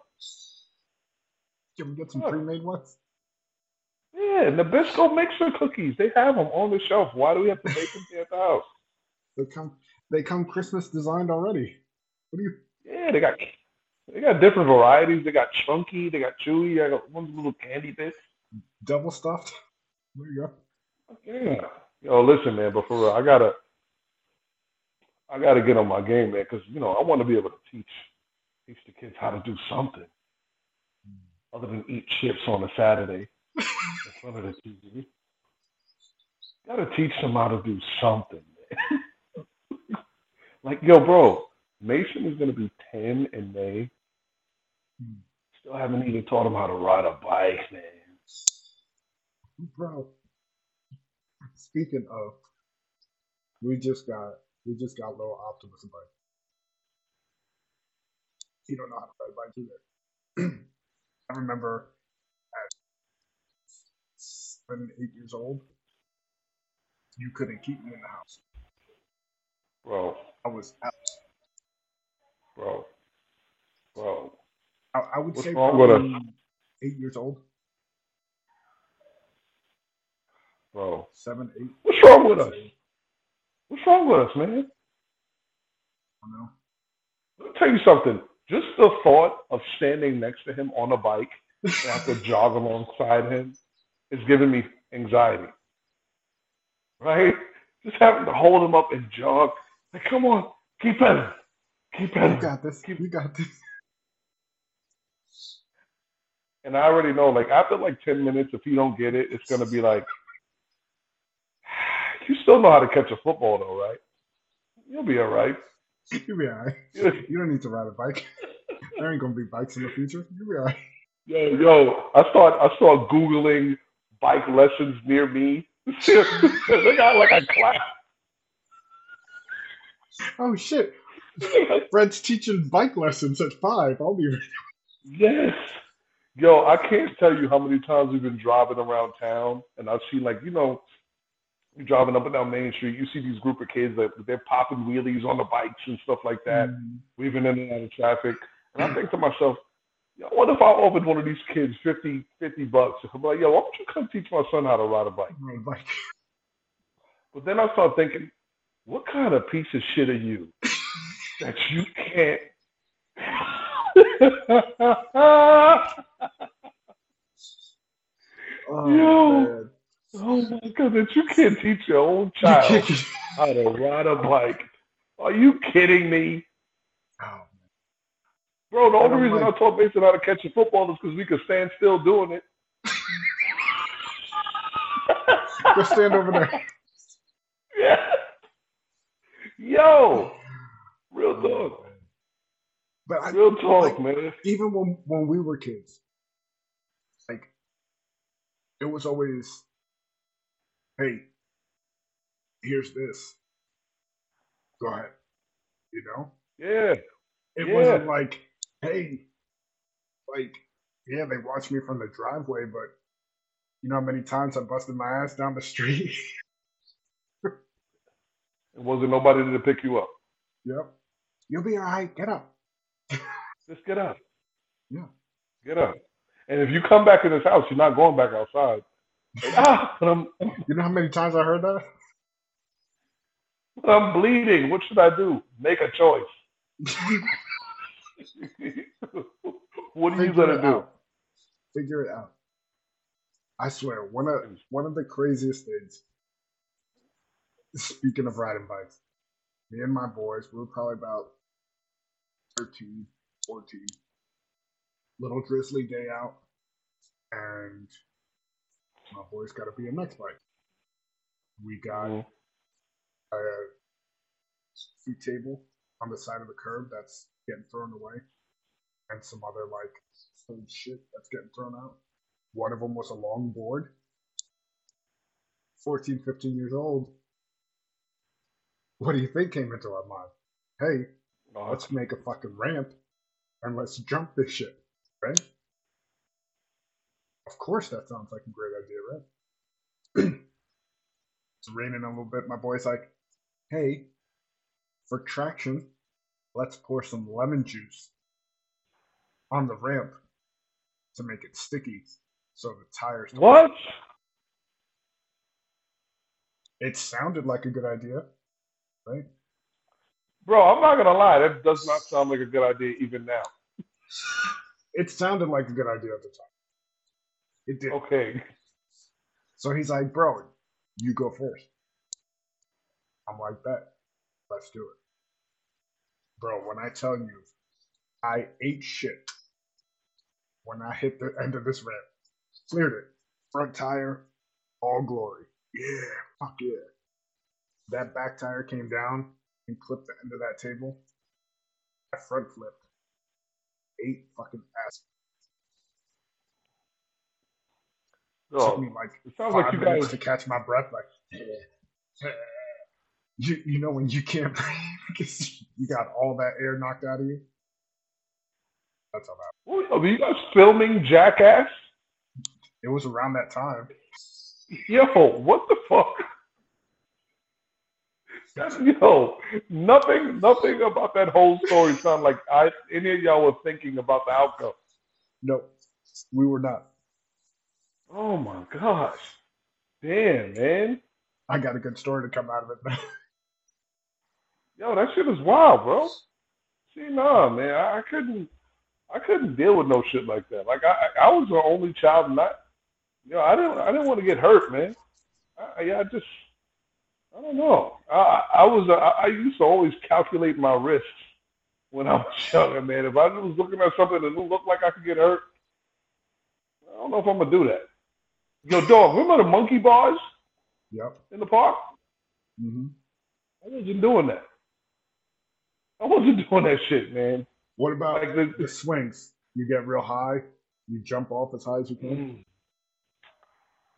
Can we get some Look. pre-made ones? Yeah, Nabisco mixer cookies. They have them on the shelf. Why do we have to make them here at the house? They come, they come Christmas designed already. What do you? Yeah, they got they got different varieties. They got chunky, they got chewy, I got one little candy bits. Double stuffed. There you go. Yeah. Yo, listen, man, but for real, I gotta, I gotta get on my game, man, because you know I want to be able to teach, teach the kids how to do something other than eat chips on a Saturday in front of the TV. Gotta teach them how to do something, man. like, yo, bro, Mason is gonna be ten in May. Hmm. Still haven't even taught him how to ride a bike, man. Bro, Speaking of, we just got we just got little Optimus bike. He don't know how to ride a bike either. I remember at seven, eight years old, you couldn't keep me in the house. Bro, I was out. bro, bro. I, I would What's say wrong with us? probably eight years old, Bro. seven, eight. What's wrong with us? What's wrong with us, man? I don't know. Let me tell you something. Just the thought of standing next to him on a bike and have to jog alongside him is giving me anxiety. Right? Just having to hold him up and jog. Like, come on, keep pedaling. Keep You pedaling. got this. You got this. And I already know, like, after like 10 minutes, if you don't get it, it's going to be like, you still know how to catch a football, though, right? You'll be all right. You'll be alright. You don't need to ride a bike. there ain't gonna be bikes in the future. You'll be alright. yo, I start, I start Googling bike lessons near me. they got like a class. Oh shit! Fred's teaching bike lessons at five. I'll be. Yes. Yo, I can't tell you how many times we've been driving around town and I've seen like, you know, you're driving up and down Main Street, you see these group of kids that they're popping wheelies on the bikes and stuff like that, Mm, weaving in and out of traffic. And I think to myself, yo, what if I offered one of these kids 50, 50 bucks? I'm like, yo, why don't you come teach my son how to ride a bike? ride a bike. But then I start thinking, what kind of piece of shit are you that you can't? Oh Yo. man. Oh my god, that you can't teach your own child how to ride a bike. Are you kidding me? Oh, Bro, the only reason like- I taught Mason how to catch a football is because we could stand still doing it. Go stand over there. Yeah. Yo, real Oh, talk. But I, Real talk, like, man. even when when we were kids, like it was always, hey, here's this. Go ahead. You know, Yeah. it Yeah. wasn't like, hey, like yeah, they watched me from the driveway, but you know how many times I busted my ass down the street. It wasn't nobody to pick you up. yep, you'll be all right. Get up. Just get up. Yeah. Get up. And if you come back in this house, you're not going back outside. Ah, I'm, You know how many times I heard that? I'm bleeding. What should I do? Make a choice. what are you gonna do? out. Figure it out. I swear, one of one of the craziest things. Speaking of riding bikes, me and my boys, we were probably about 13, 14. Little drizzly day out, and my boy's got to be a BMX bike. We got Mhm. a seat table on the side of the curb that's getting thrown away, and some other like old shit that's getting thrown out. One of them was a long board. 14, 15 years old. What do you think came into our mind? Hey, No, let's make a fucking ramp and let's jump this shit, right? Of course, that sounds like a great idea, right? it's raining a little bit. My boy's like, hey, for traction, let's pour some lemon juice on the ramp to make it sticky so the tires don't. what? It sounded like a good idea, right? Bro, I'm not gonna lie. That does not sound like a good idea even now. It sounded like a good idea at the time. It did. Okay. So he's like, bro, you go first. I'm like, bet. Let's do it. Bro, when I tell you, I ate shit when I hit the end of this ramp. Cleared it. Front tire, all glory. Yeah, fuck yeah. That back tire came down and clipped the end of that table. I front flipped. Eight fucking ass. Oh, took me like it sounds five like you minutes guys. to catch my breath. Like, you you know when you can't breathe because you got all that air knocked out of you. That's all that. Were you guys filming Jackass? It was around that time. Yo, what the fuck? That's- Yo, nothing, nothing about that whole story sound like I any of y'all were thinking about the outcome. No, we were not. Oh my gosh, damn man, I got a good story to come out of it. yo, that shit is wild, bro. See, nah, man, I, I couldn't, I couldn't deal with no shit like that. Like I, I was the only child, and I, you know, I didn't, I didn't want to get hurt, man. I, I I just, I don't know. I, I I was, I, I used to always calculate my risks when I was younger, man. If I was looking at something that looked like I could get hurt, I don't know if I'm gonna do that. Yo, dog, remember the monkey bars yep. in the park? hmm I wasn't doing that. I wasn't doing that shit, man. What about Like the, the swings? You get real high. You jump off as high as you can. Mm.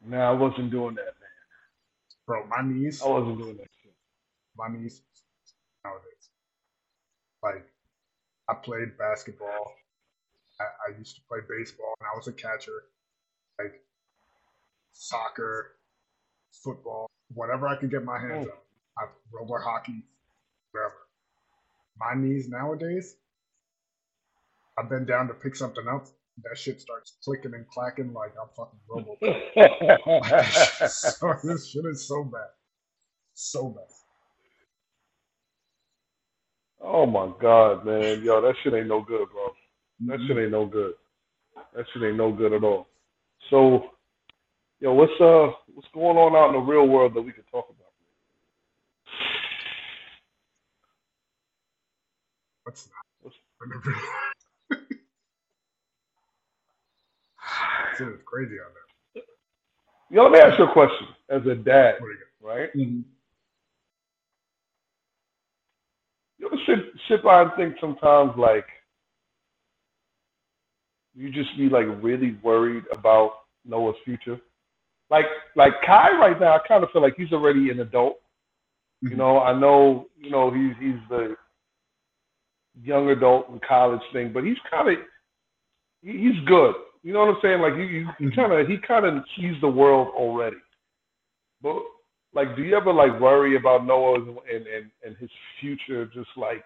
Nah, I wasn't doing that, man. Bro, my knees, I wasn't doing that shit. my knees nowadays. Like, I played basketball. I, I used to play baseball, and I was a catcher. Like, soccer, football, whatever I could get my hands Mm. on. I roller hockey, whatever. My knees nowadays, I have been down to pick something up. That shit starts clicking and clacking like I'm fucking Robocop. so, this shit is so bad. So bad. oh my god, man. Yo, that shit ain't no good, bro. That Mhm. shit ain't no good. That shit ain't no good at all. So, yo, what's uh what's going on out in the real world that we could talk about? What's that? What's- Shit is crazy out there. Yo, let me ask you a question. As a dad, right? Mhm. You ever sit sit by and think sometimes like you just be like really worried about Noah's future? Like like Kai right now, I kind of feel like he's already an adult. You Mhm. know, I know, you know, he's he's the young adult in college thing, but he's kind of he, he's good. You know what I'm saying? Like you, you, you kind of he kind of sees the world already. But like, do you ever like worry about Noah and and and his future? Just like,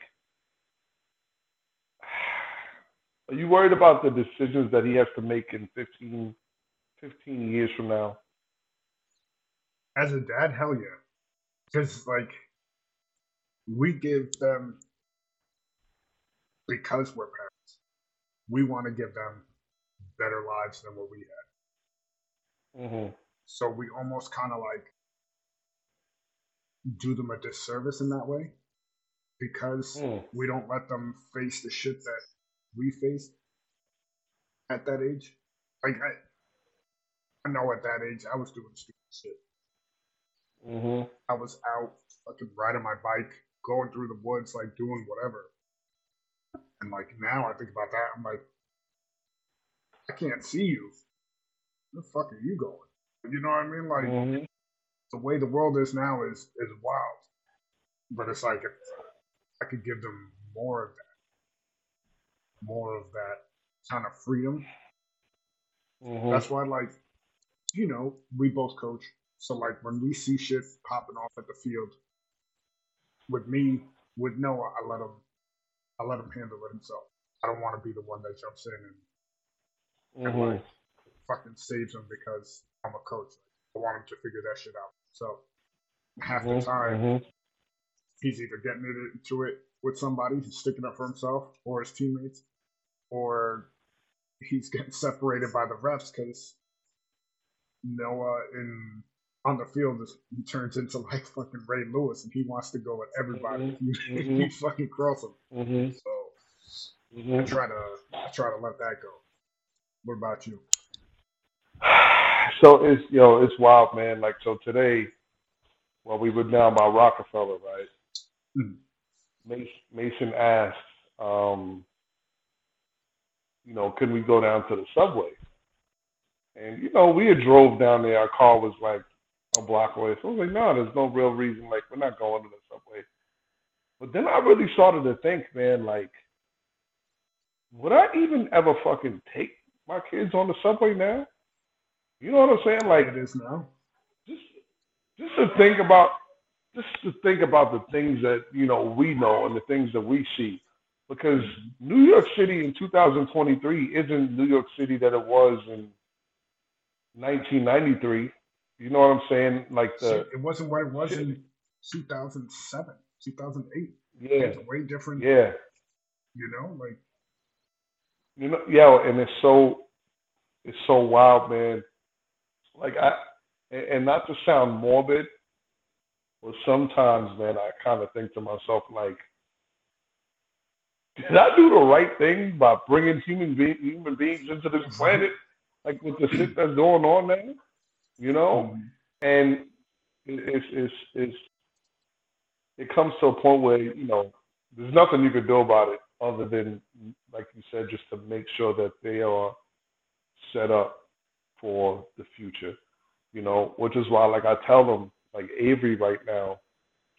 are you worried about the decisions that he has to make in 15, 15 years from now? As a dad, hell yeah. Because, like, we give them, because we're parents, we want to give them better lives than what we had. Mm-hmm. So we almost kind of like do them a disservice in that way because Mm. we don't let them face the shit that we faced at that age. Like I, I know at that age I was doing stupid shit. I was out fucking riding my bike, going through the woods, like doing whatever. And like now I think about that, I'm like, I can't see you. Where the fuck are you going? You know what I mean? Like Mm-hmm. the way the world is now is is wild. But it's like if I could give them more of that, more of that kind of freedom. Mm-hmm. That's why, like, you know, we both coach. So like when we see shit popping off at the field, with me, with Noah, I let him, I let him handle it himself. I don't want to be the one that jumps in and, and Mm-hmm. like fucking saves him because I'm a coach. I want him to figure that shit out. So half the time, Mm-hmm. he's either getting it into it with somebody, he's sticking up for himself or his teammates, or he's getting separated by the refs because Noah in on the field is, he turns into like fucking Ray Lewis and he wants to go at everybody. Mhm. he fucking cross him. Mm-hmm. So I Mm-hmm. try to I try to let that go. What about you? So it's you know it's wild, man. Like so today, well, we were down by Rockefeller, right? Mhm. Mason, Mason asked, um, you know, can we go down to the subway? And you know, we had drove down there. Our car was like a block away. So I was like, no, there's no real reason. Like, we're not going to the subway. But then I really started to think, man, like, would I even ever fucking take my kids on the subway now? You know what I'm saying? Like, It is now. just just to think about just to think about the things that you know we know and the things that we see because New York City in 2023 isn't New York City that it was in 1993 you know what I'm saying like the Shit, it wasn't what it was in 2007, 2008. yeah It's way different. yeah You know, like you know yeah and it's so it's so wild man like I and and not to sound morbid but sometimes man I kind of think to myself like did I do the right thing by bringing human be- human beings into this planet, like with the shit that's going on now? You know, um, and it- it's it's it's it comes to a point where you know there's nothing you could do about it other than, like you said, just to make sure that they are set up for the future. You know, which is why, like I tell them, like Avery right now,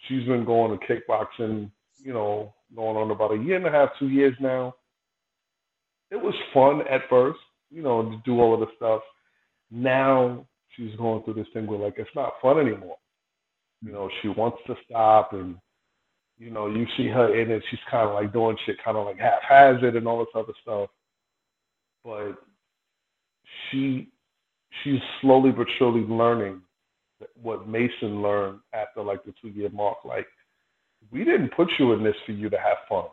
she's been going to kickboxing. You know, going on about a year and a half, two years now. It was fun at first, you know, to do all of the stuff. Now she's going through this thing where like it's not fun anymore. You know, she wants to stop and you know, you see her in it, she's kinda like doing shit kinda like haphazard and all this other stuff. But she she's slowly but surely learning what Mason learned after like the two year mark. Like, we didn't put you in this for you to have fun.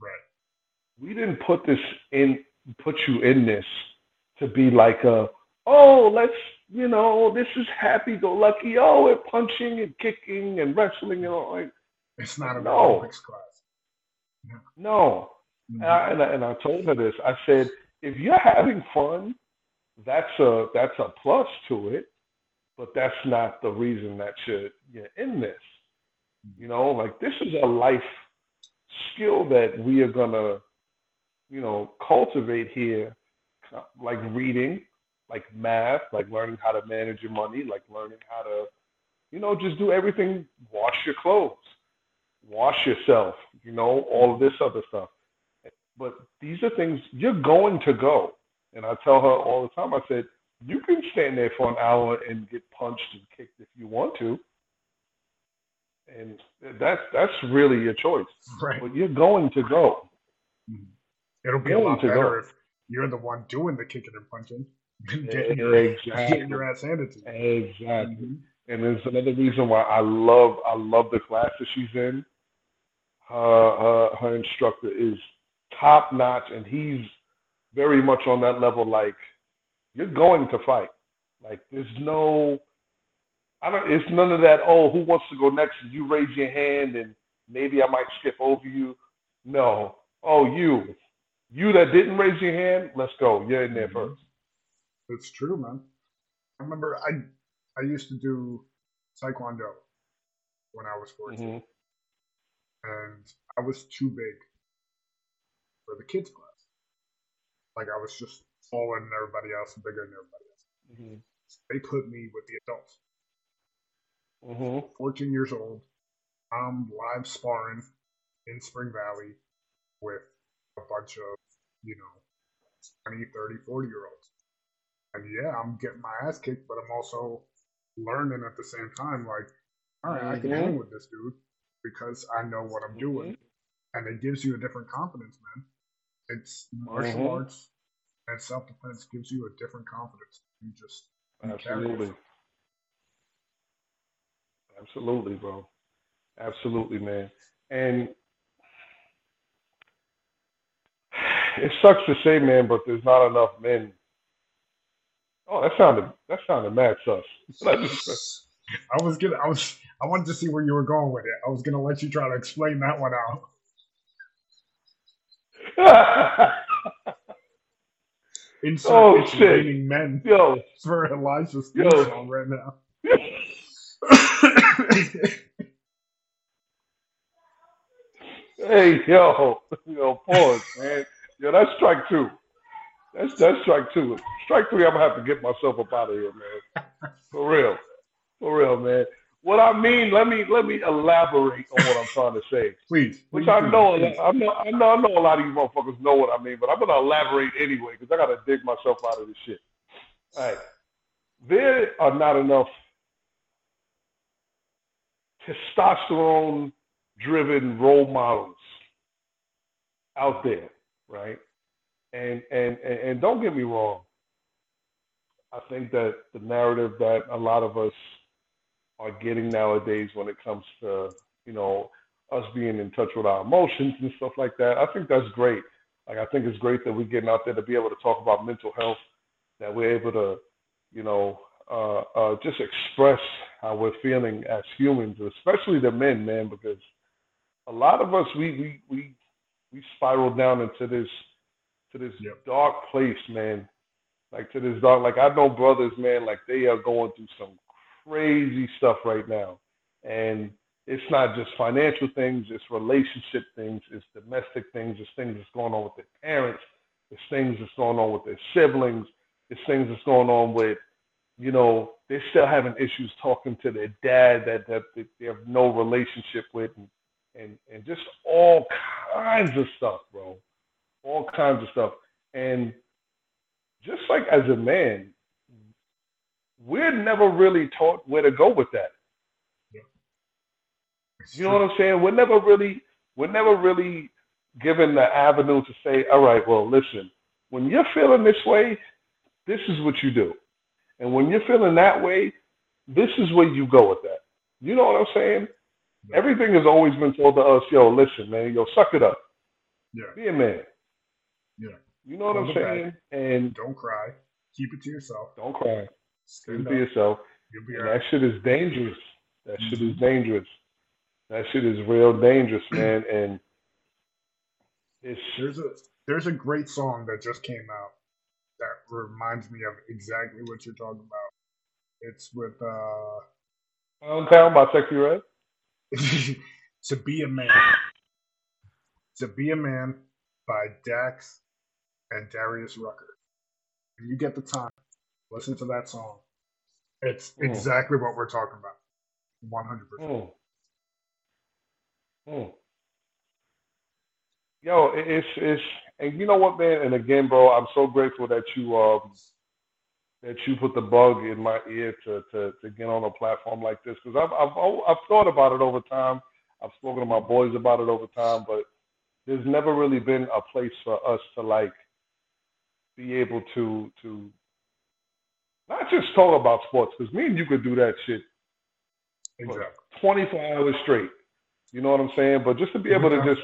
right. We didn't put this in put you in this to be like a oh let's you know this is happy go lucky oh we're punching and kicking and wrestling and all like It's not an No. Class. no Mhm. And I, and, I, and I told her this. I said, if you're having fun, that's a that's a plus to it, but that's not the reason that you're you're in this. You know, like this is a life skill that we are gonna, you know, cultivate here, like reading, like math, like learning how to manage your money, like learning how to, you know, just do everything. Wash your clothes, wash yourself, you know, all of this other stuff but these are things you're going to go. And I tell her all the time, I said, you can stand there for an hour and get punched and kicked if you want to. And that's that's really your choice. Right. But you're going to go. Mhm. It'll be a lot better go. if you're the one doing the kicking and punching than Yeah, getting your, exactly. getting your ass handed to you. Exactly. Mhm. And there's another reason why I love I love the class that she's in. Her her, her instructor is top notch, and he's very much on that level. Like you're going to fight. Like there's no, I don't. It's none of that. Oh, who wants to go next? You raise your hand, and maybe I might skip over you. No. Oh, you, you that didn't raise your hand. Let's go. You're in there first. It's true, man. I remember I I used to do taekwondo when I was 14, Mhm. and I was too big for the kids class. Like I was just taller than everybody else and bigger than everybody else. Mhm. They put me with the adults. Mhm. 14 years old. I'm live sparring in Spring Valley with a bunch of, you know, 20, 30, 40 year olds. And yeah, I'm getting my ass kicked, but I'm also learning at the same time. Like, all right, I can Mhm. hang with this dude because I know what I'm doing. And it gives you a different confidence, man. It's martial Mhm. arts and self defense gives you a different confidence. You just you Absolutely. Absolutely, bro. Absolutely, man. And it sucks to say, man, but there's not enough men. Oh, that sounded that sounded mad sus. I was gonna, I was, I wanted to see where you were going with it. I was gonna let you try to explain that one out. Insert Oh, it's shit. men Yo, for Elijah's Yo. song right now. hey, yo, yo, pause, man. Yo, that's strike two. That's that's strike two. strike three, I'm gonna have to get myself up out of here, man. For real, for real, man. What I mean, let me let me elaborate on what I'm trying to say. Please, Which please I know, Please. I know, I know, I know a lot of you motherfuckers know what I mean, but I'm gonna elaborate anyway because I gotta dig myself out of this shit. All right, there are not enough testosterone-driven role models out there, right? And and and, don't get me wrong. I think that the narrative that a lot of us are getting nowadays when it comes to you know us being in touch with our emotions and stuff like that. I think that's great. Like I think it's great that we're getting out there to be able to talk about mental health, that we're able to, you know, uh, uh, just express how we're feeling as humans, especially the men, man, because a lot of us we we we we spiral down into this to this Yep. dark place, man. Like to this dark. Like I know brothers, man. Like they are going through some crazy stuff right now, and it's not just financial things, it's relationship things, it's domestic things, it's things that's going on with their parents, it's things that's going on with their siblings, it's things that's going on with, you know, they're still having issues talking to their dad that, that that they have no relationship with and, and and just all kinds of stuff, bro. All kinds of stuff. And just like as a man, we're never really taught where to go with that. You know what I'm saying? We're never really we're never really given the avenue to say, all right, well, listen, when you're feeling this way, this is what you do. And when you're feeling that way, this is where you go with that. You know what I'm saying? Yeah. Everything has always been told to us, yo, listen, man, yo, suck it up. Yeah. Be a man. Yeah. You know what Hold I'm back. saying? And Don't cry. Keep it to yourself. don't cry. Keep it up. to yourself. You'll be that shit is dangerous. That shit is Mhm. dangerous. That shit is real dangerous, man. And it's There's a there's a great song that just came out that reminds me of exactly what you're talking about. It's with uh Pound Town by Sexyy Red. To Be a Man. To Be a Man by Dax and Darius Rucker. When you get the time, listen to that song. It's Mm. exactly what we're talking about. 100%. Mm. Mm. Yo, it's it's and you know what, man. And again, bro, I'm so grateful that you um that you put the bug in my ear to to, to get on a platform like this because I've I've I've thought about it over time. I've spoken to my boys about it over time, but there's never really been a place for us to like be able to to not just talk about sports because me and you could do that shit Exactly. 24 hours straight. You know what I'm saying? But just to be able to just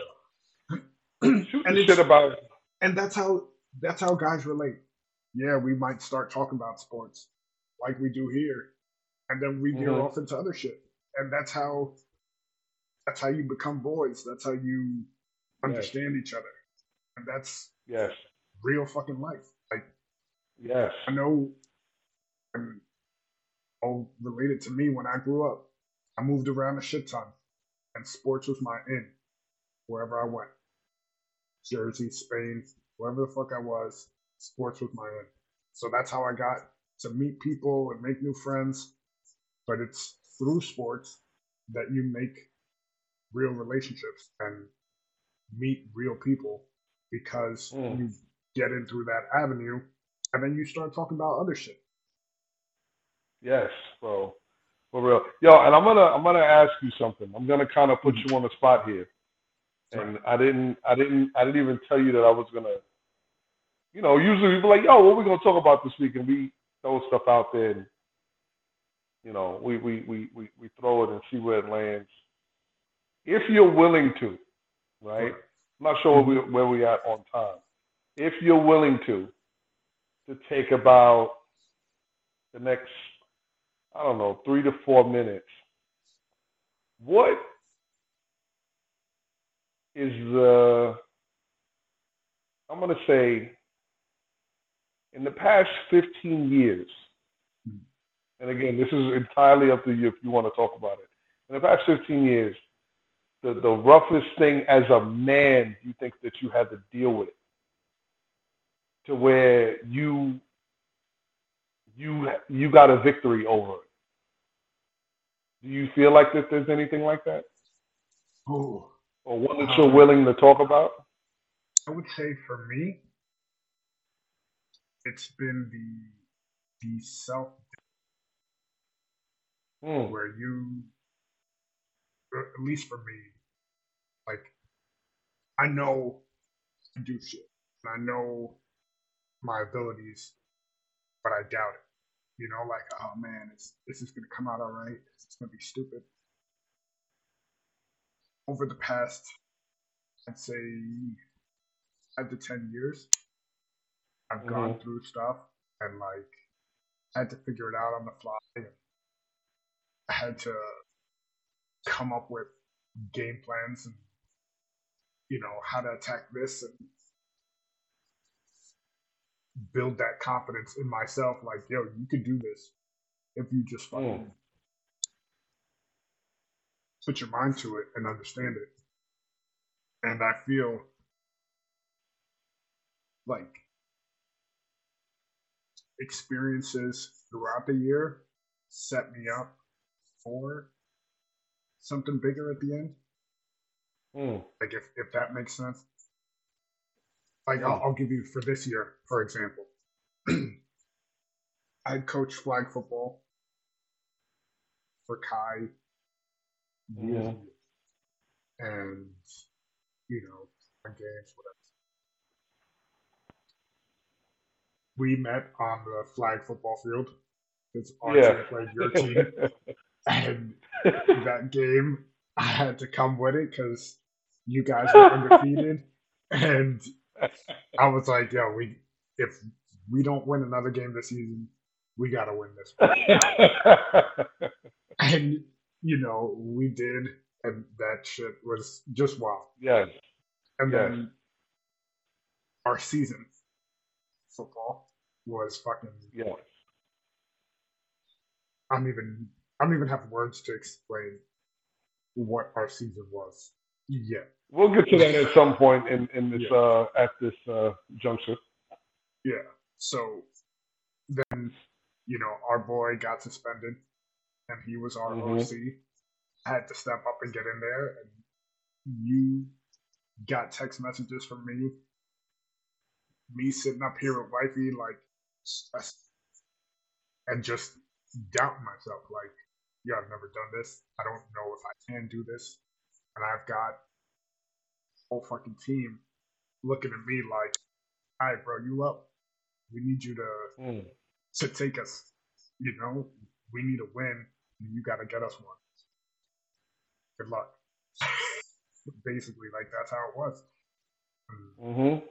shoot and shit about and that's how that's how guys relate. Yeah, we might start talking about sports like we do here, and then we veer Mhm. off into other shit. And that's how that's how you become boys. That's how you understand each other, and that's yes, real fucking life. Like yes, I know, and all related to me when I grew up. I moved around a shit ton, and sports was my in wherever I went. Jersey, Spain, wherever the fuck I was, sports was my in. So that's how I got to meet people and make new friends. But it's through sports that you make real relationships and meet real people because Mm. you get in through that avenue and then you start talking about other shit. yes, bro, for real. Yo, and I'm gonna I'm gonna ask you something. I'm gonna kind of put you on the spot here, and I didn't I didn't I didn't even tell you that I was gonna. You know, usually we be like, "Yo, what we gonna talk about this week?" And we throw stuff out there, and you know, we we we we, we throw it and see where it lands. If you're willing to, right? I'm not sure mm-hmm. where we, where we at on time. If you're willing to, to take about the next, I don't know, three to four minutes, what is the, I'm going to say, in the past 15 years, and again, this is entirely up to you if you want to talk about it. In the past 15 years, the, the roughest thing as a man you think that you had to deal with to where you you you got a victory over it. Do you feel like that there's anything like that? Oh, or one that you're willing to talk about? I would say for me, it's been the the self Hmm. where you, at least for me, like I know I do shit, I know my abilities, but I doubt it. You know, like oh man, is this is gonna come out all right? Is this gonna be stupid? Over the past, I'd say, five to ten years, I've gone Mhm. through stuff and like had to figure it out on the fly. And I had to come up with game plans and you know how to attack this and build that confidence in myself. Like, yo, you could do this if you just fucking put your mind to it and understand it. And I feel like experiences throughout the year set me up for something bigger at the end. Hmm. Like if, if that makes sense. Like I'll, I'll give you for this year, for example. I coached flag football for Kai years Mhm. and you know, games, whatever. We met on the flag football field. It's our Yeah. team played your team, and that game I had to come with it because you guys were undefeated, and I was like, "Yo, we if we don't win another game this season, we gotta win this." One. And you know, we did, and that shit was just wild. yes. And Yes. then our season football was fucking. Yes. I don't even. I don't even have words to explain what our season was yet. We'll get to that at some point in, in this Yeah. uh at this uh juncture. Yeah. So then, you know, our boy got suspended, and he was our Mhm. OC. I had to step up and get in there, and you got text messages from me. Me sitting up here with wifey, like, and just doubting myself, like, yeah, I've never done this. I don't know if I can do this, and I've got whole fucking team looking at me like, all right, bro, you up? We need you to Hmm. to take us. You know, we need a win. And you got to get us one. Good luck. Basically, like that's how it was. Mm-hmm.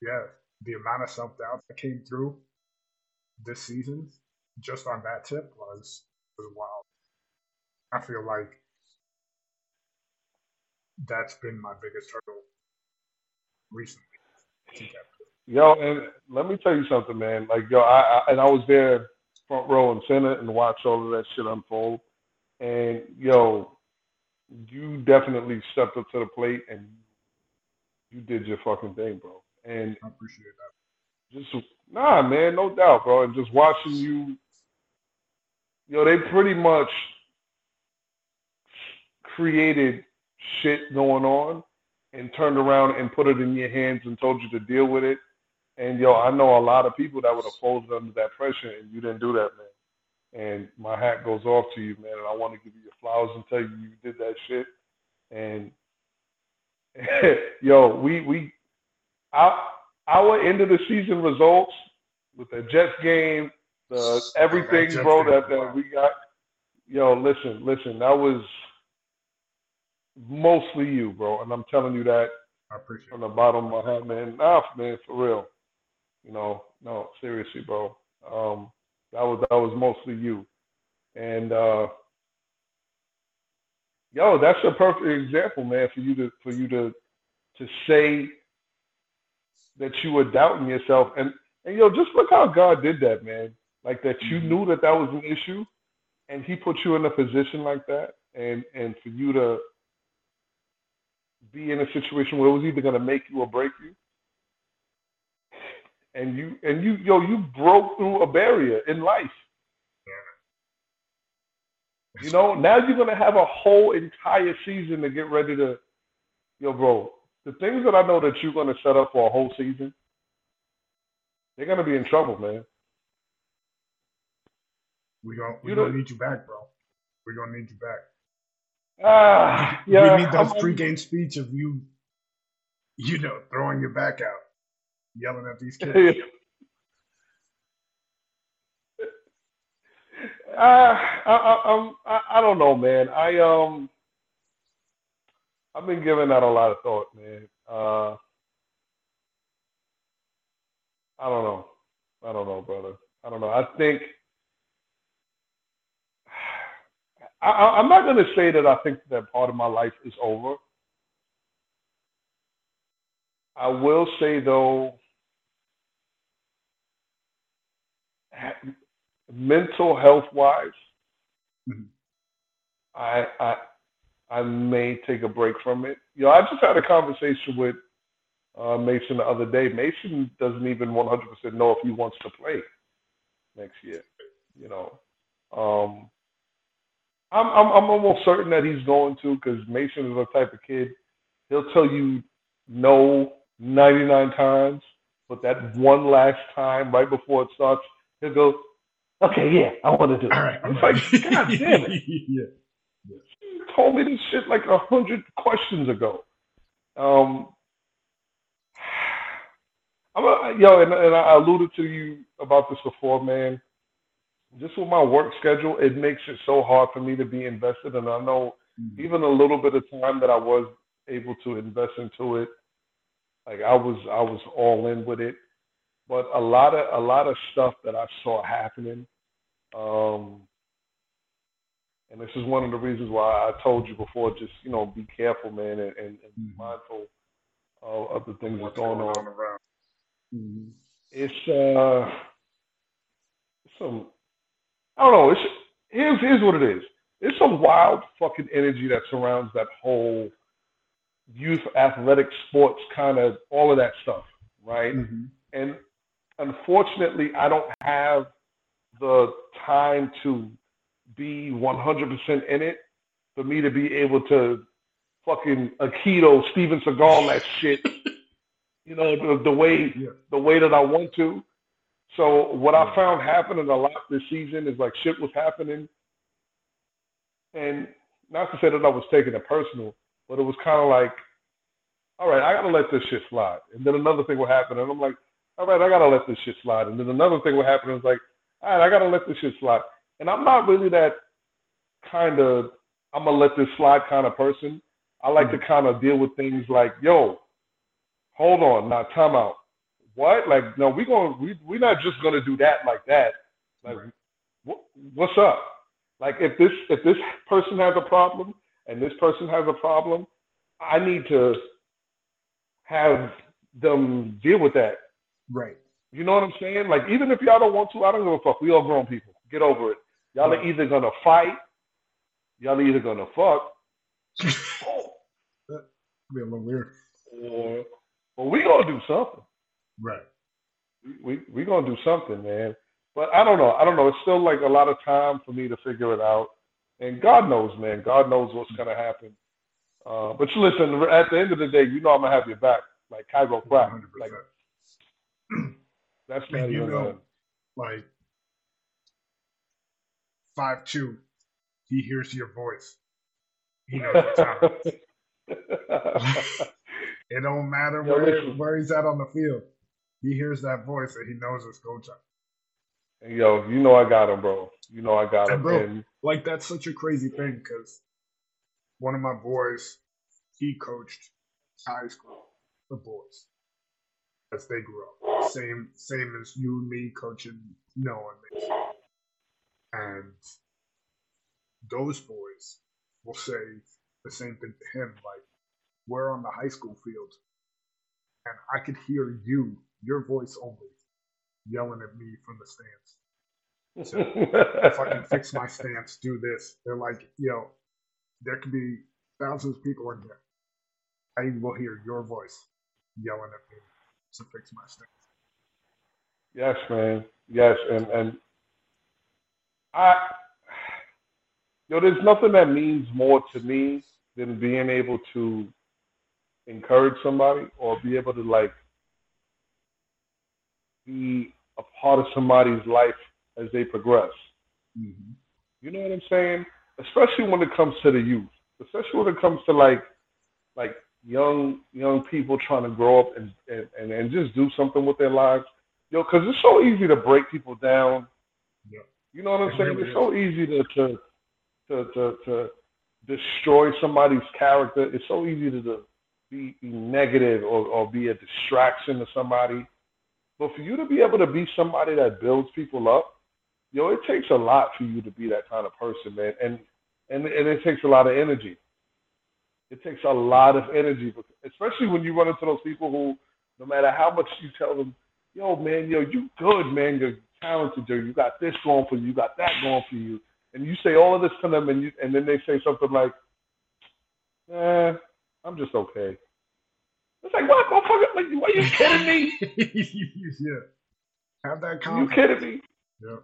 yeah, the amount of self doubt that came through this season, just on that tip, was was wild. I feel like that's been my biggest hurdle recently. Yo, and let me tell you something, man. Like, yo, I, I and I was there front row and center and watched all of that shit unfold. And yo, you definitely stepped up to the plate and you did your fucking thing, bro. And I appreciate that. just nah, man, no doubt, bro. And just watching you, yo, they pretty much created shit going on and turned around and put it in your hands and told you to deal with it. And yo, I know a lot of people that would have folded under that pressure, and you didn't do that, man. And my hat goes off to you, man. And I want to give you your flowers and tell you you did that shit. And yo, we we our our end of the season results with the Jets game, the everything, bro, that, that we got. Yo, listen, listen, that was mostly you, bro, and I'm telling you that I appreciate from the bottom of my heart, man. Nah, man, for real. You know, no, seriously, bro. Um, that was that was mostly you, and uh, yo, that's a perfect example, man, for you to for you to to say that you were doubting yourself, and and yo, just look how God did that, man. Like that, you Mhm. knew that that was an issue, and He put you in a position like that, and and for you to be in a situation where it was either going to make you or break you. and you and you yo you broke through a barrier in life. You know, now you're gonna have a whole entire season to get ready to, yo, bro. The things that I know that you're gonna set up for a whole season, they're gonna be in trouble, man. We gonna we You gonna need you back, bro. We're gonna need you back. Ah, yeah. we need those I'm- pregame speech of you, you know, throwing your back out, yelling at these kids. Uh, I, I, I, I don't know, man. I um, I've been giving that a lot of thought, man. Uh, I don't know. I don't know, brother. I don't know. I think I, I'm not going to say that I think that part of my life is over. I will say though, mental health wise, Mhm. I I I may take a break from it. You know, I just had a conversation with uh, Mason the other day. Mason doesn't even 100% know if he wants to play next year. You know, um, I'm I'm I'm almost certain that he's going to because Mason is the type of kid. He'll tell you no 99 times, but that one last time right before it starts, he'll go, "Okay, yeah, I want to do it." All right, I'm like. God damn it yeah. you told me this shit like a hundred questions ago. Um, I'm a, yo, and, and I alluded to you about this before, man. Just with my work schedule, it makes it so hard for me to be invested. And I know Mhm. even a little bit of time that I was able to invest into it, like I was, I was all in with it. But a lot of a lot of stuff that I saw happening, um, and this is one of the reasons why I told you before, just you know, be careful, man, and, and, and be Mhm. mindful of, of the things What's that's going on. around? Mhm. It's uh, some I don't know. It's here's here's what it is. It's some wild fucking energy that surrounds that whole youth athletic sports kind of all of that stuff, right? Mhm. and unfortunately, I don't have the time to be 100% in it for me to be able to fucking Aikido, Steven Seagal that shit, you know, the, the way the way that I want to. So what I found happening a lot this season is like shit was happening, and not to say that I was taking it personal, but it was kind of like, all right, I gotta let this shit slide, and then another thing will happen, and I'm like, all right, I gotta let this shit slide, and then another thing will happen, and it's like, all right, I gotta let this shit slide, and I'm not really that kind of I'm gonna let this slide kind of person. I like to mm. kind of deal with things like, yo, hold on, now time out. What? Like, no, we going we we're not just gonna do that like that. Like, what, what's up? Like, if this if this person has a problem and this person has a problem, I need to have them deal with that. Right. You know what I'm saying? Like, even if y'all don't want to, I don't give a fuck. We all grown people. Get over it. Y'all are either gonna fight, y'all are either gonna fuck, Be a little weird. or or we gonna do something. Right. We we, we gonna do something, man. But I don't know. I don't know. It's still like a lot of time for me to figure it out. And God knows, man. God knows what's gonna happen. Uh, but you listen. At the end of the day, you know I'm gonna have your back, like chiropractor. 100%. Like that's not And you know, like five two, he hears your voice. He knows the time. It don't matter Yo, where listen. where he's at on the field. He hears that voice and he knows it's go time. And yo, you know I got him, bro. You know I got And him. bro, And Like that's such a crazy thing because one of my boys, he coached high school the boys as they grew up. Same same as you and me coaching Noah and Mason. And those boys will say the same thing to him, like, we're on the high school field and I could hear you, your voice only, yelling at me from the stands So, fucking fix my stance, do this. They're like, you know, there could be thousands of people in here. I will hear your voice yelling at me to fix my stance. Yes, man. Yes, and and I, you know, there's nothing that means more to me than being able to encourage somebody or be able to like be a part of somebody's life as they progress. Mm-hmm. You know what I'm saying? Especially when it comes to the youth. Especially when it comes to like like young young people trying to grow up and and, and, just do something with their lives. Yo, because it's so easy to break people down. Yeah. You know what I'm It saying? really it's is. so easy to to, to to to destroy somebody's character. It's so easy to, to be, be negative or, or be a distraction to somebody. But for you to be able to be somebody that builds people up, yo, it takes a lot for you to be that kind of person, man. And and and it takes a lot of energy. It takes a lot of energy, especially when you run into those people who, no matter how much you tell them, yo, man, yo, you good, man, you're talented, yo, you got this going for you, you got that going for you, and you say all of this to them, and you, and then they say something like, eh, I'm just okay. It's like, what, motherfucker? Like, are you kidding me? yeah. Have that Are you confidence. kidding me? Yeah.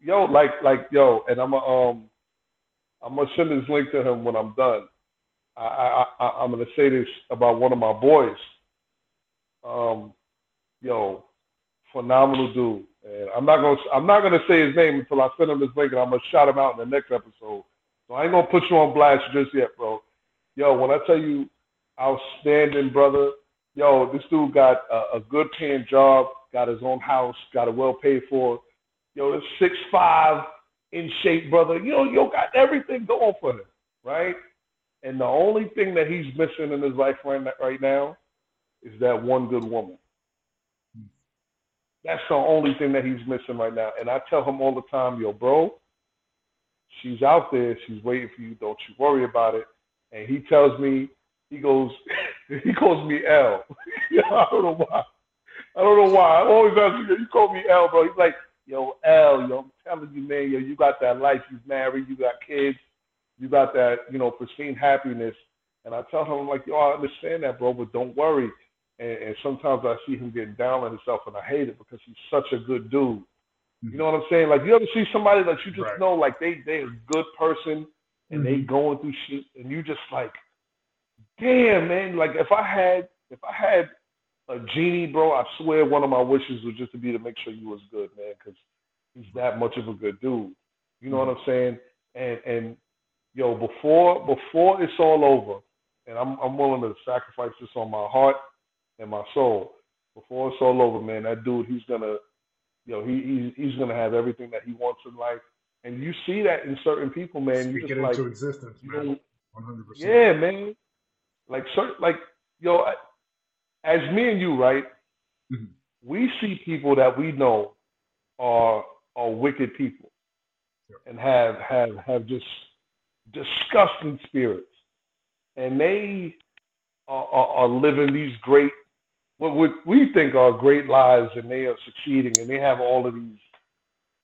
yo, like, like, yo, and I'm gonna, um, I'm gonna send this link to him when I'm done. I, I, I, I'm gonna say this about one of my boys. Um, yo, phenomenal dude. And I'm not gonna, I'm not gonna say his name until I send him this link, and I'm gonna shout him out in the next episode. So I ain't gonna put you on blast just yet, bro. Yo, when I tell you, outstanding, brother. Yo, this dude got a, a good paying job, got his own house, got it well paid for. Yo, this six five in shape, brother. Yo, yo, got everything going for him, right? And the only thing that he's missing in his life right right now is that one good woman. That's the only thing that he's missing right now. And I tell him all the time, yo, bro, she's out there. She's waiting for you. Don't you worry about it. And he tells me, he goes, he calls me L. I don't know why. I don't know why. I'm always ask you, you call me L, bro. He's like, yo, L, yo, I'm telling you, man, yo, you got that life. You're married, you got kids, you got that, you know, pristine happiness. And I tell him, I'm like, yo, I understand that, bro, but don't worry. And, and sometimes I see him getting down on himself, and I hate it because he's such a good dude. You know what I'm saying? Like, you ever see somebody that you just Right. know, like they they a good person, and they Mhm. going through shit, and you just like, damn, man. Like, if I had if I had a genie, bro, I swear one of my wishes would just to be to make sure you was good, man, because he's that much of a good dude. You know what I'm saying? And and yo, before before it's all over, and I'm I'm willing to sacrifice this on my heart and my soul. Before it's all over, man, that dude, he's gonna, yo, he he's, he's gonna have everything that he wants in life. And you see that in certain people, man. You Speak just it like, into existence, man. One hundred percent. yeah, man. Like, certain, like, yo, I- as me and you, right? Mhm. We see people that we know are are wicked people, and have have have just disgusting spirits, and they are, are, are living these great, what what we think are great lives, and they are succeeding, and they have all of these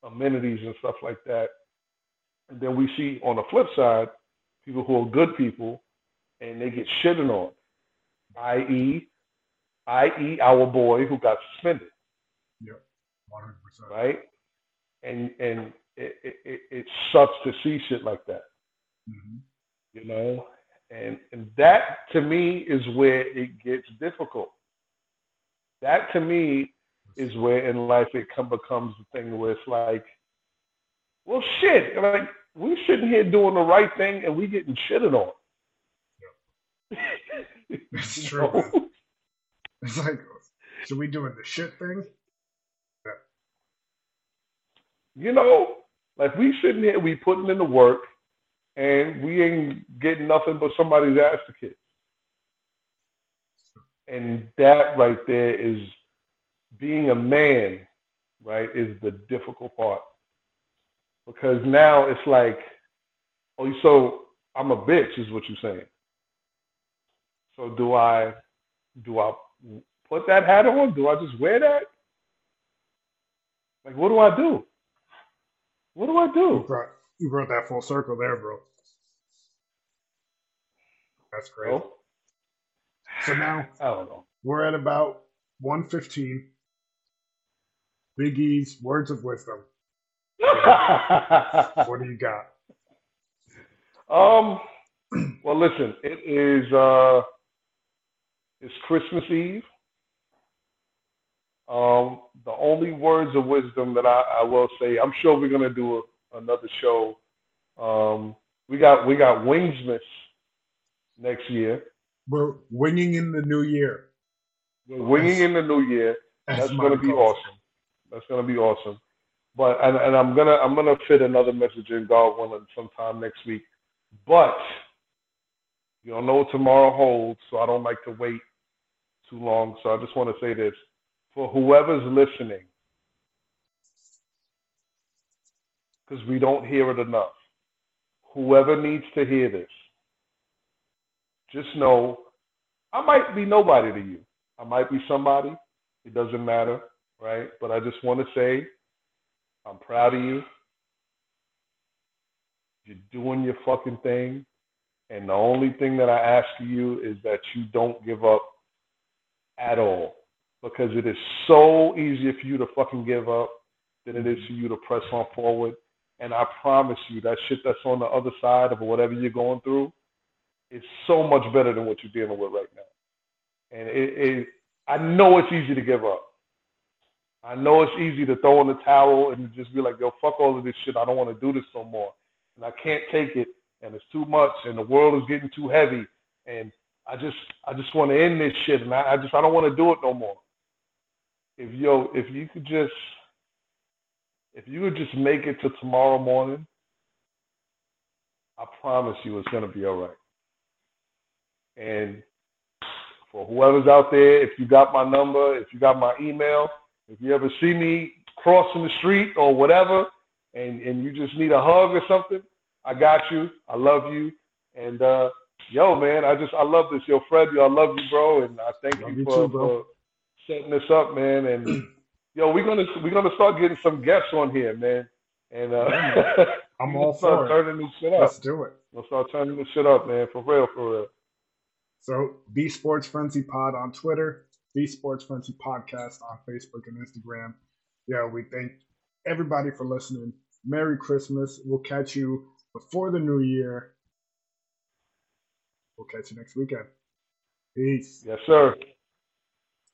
amenities and stuff like that. And then we see on the flip side, people who are good people, and they get shitted on, i.e., i.e., our boy who got suspended, hundred percent. right? And and it, it, it, it sucks to see shit like that, Mm-hmm. you know. And and that to me is where it gets difficult. That to me is where in life it come becomes the thing where it's like, well, shit, like we sitting here doing the right thing and we getting shitted on. It's true, know? man. It's like, so we doing the shit thing? Yeah. You know, like we sitting here, we putting in the work, and we ain't getting nothing but somebody's ass to kick. And that right there is being a man, right, is the difficult part. Because now it's like, oh, so I'm a bitch, is what you're saying. So do I, do I put that hat on? Do I just wear that? Like, what do I do? What do I You do? brought you brought that full circle there, bro. That's great. Bro? So now I don't know. we're at about one fifteen. Big E's words of wisdom. what do you got? Um. Well, listen. It is. uh It's Christmas Eve. Um. The only words of wisdom that I, I will say. I'm sure we're gonna do a, another show. Um. We got we got Wingsmas next year. We're winging in the new year. We're winging in the new year. That's going to be awesome. That's going to be awesome. But and, and I'm gonna I'm gonna fit another message in God willing sometime next week. But you don't know what tomorrow holds, so I don't like to wait too long. So I just want to say this for whoever's listening, because we don't hear it enough. Whoever needs to hear this, just know I might be nobody to you. I might be somebody. It doesn't matter, right? But I just want to say I'm proud of you. You're doing your fucking thing. And the only thing that I ask of you is that you don't give up at all. Because it is so easy for you to fucking give up than it is for you to press on forward. And I promise you, that shit that's on the other side of whatever you're going through is so much better than what you're dealing with right now. And it, it I know it's easy to give up. I know it's easy to throw in the towel and just be like, yo, fuck all of this shit. I don't want to do this no more. And I can't take it and it's too much and the world is getting too heavy and I just I just want to end this shit and I, I just I don't want to do it no more. If yo if you could just if you could just make it to tomorrow morning, I promise you it's gonna be all right. And for whoever's out there, if you got my number, if you got my email, if you ever see me crossing the street or whatever, and, and you just need a hug or something, I got you. I love you. And uh, yo, man, I just I love this. Yo, Fred, yo, I love you, bro, and I thank you, for, too, for setting this up, man. And yo, we're gonna we're gonna start getting some guests on here, man. And uh, I'm all for turning this shit up. Let's do it. Let's start turning this shit up, man. For real, for real. So, B Sports Frenzy Pod on Twitter, B Sports Frenzy Podcast on Facebook and Instagram. Yeah, we thank everybody for listening. Merry Christmas. We'll catch you before the new year. We'll catch you next weekend. Peace. Yes, sir.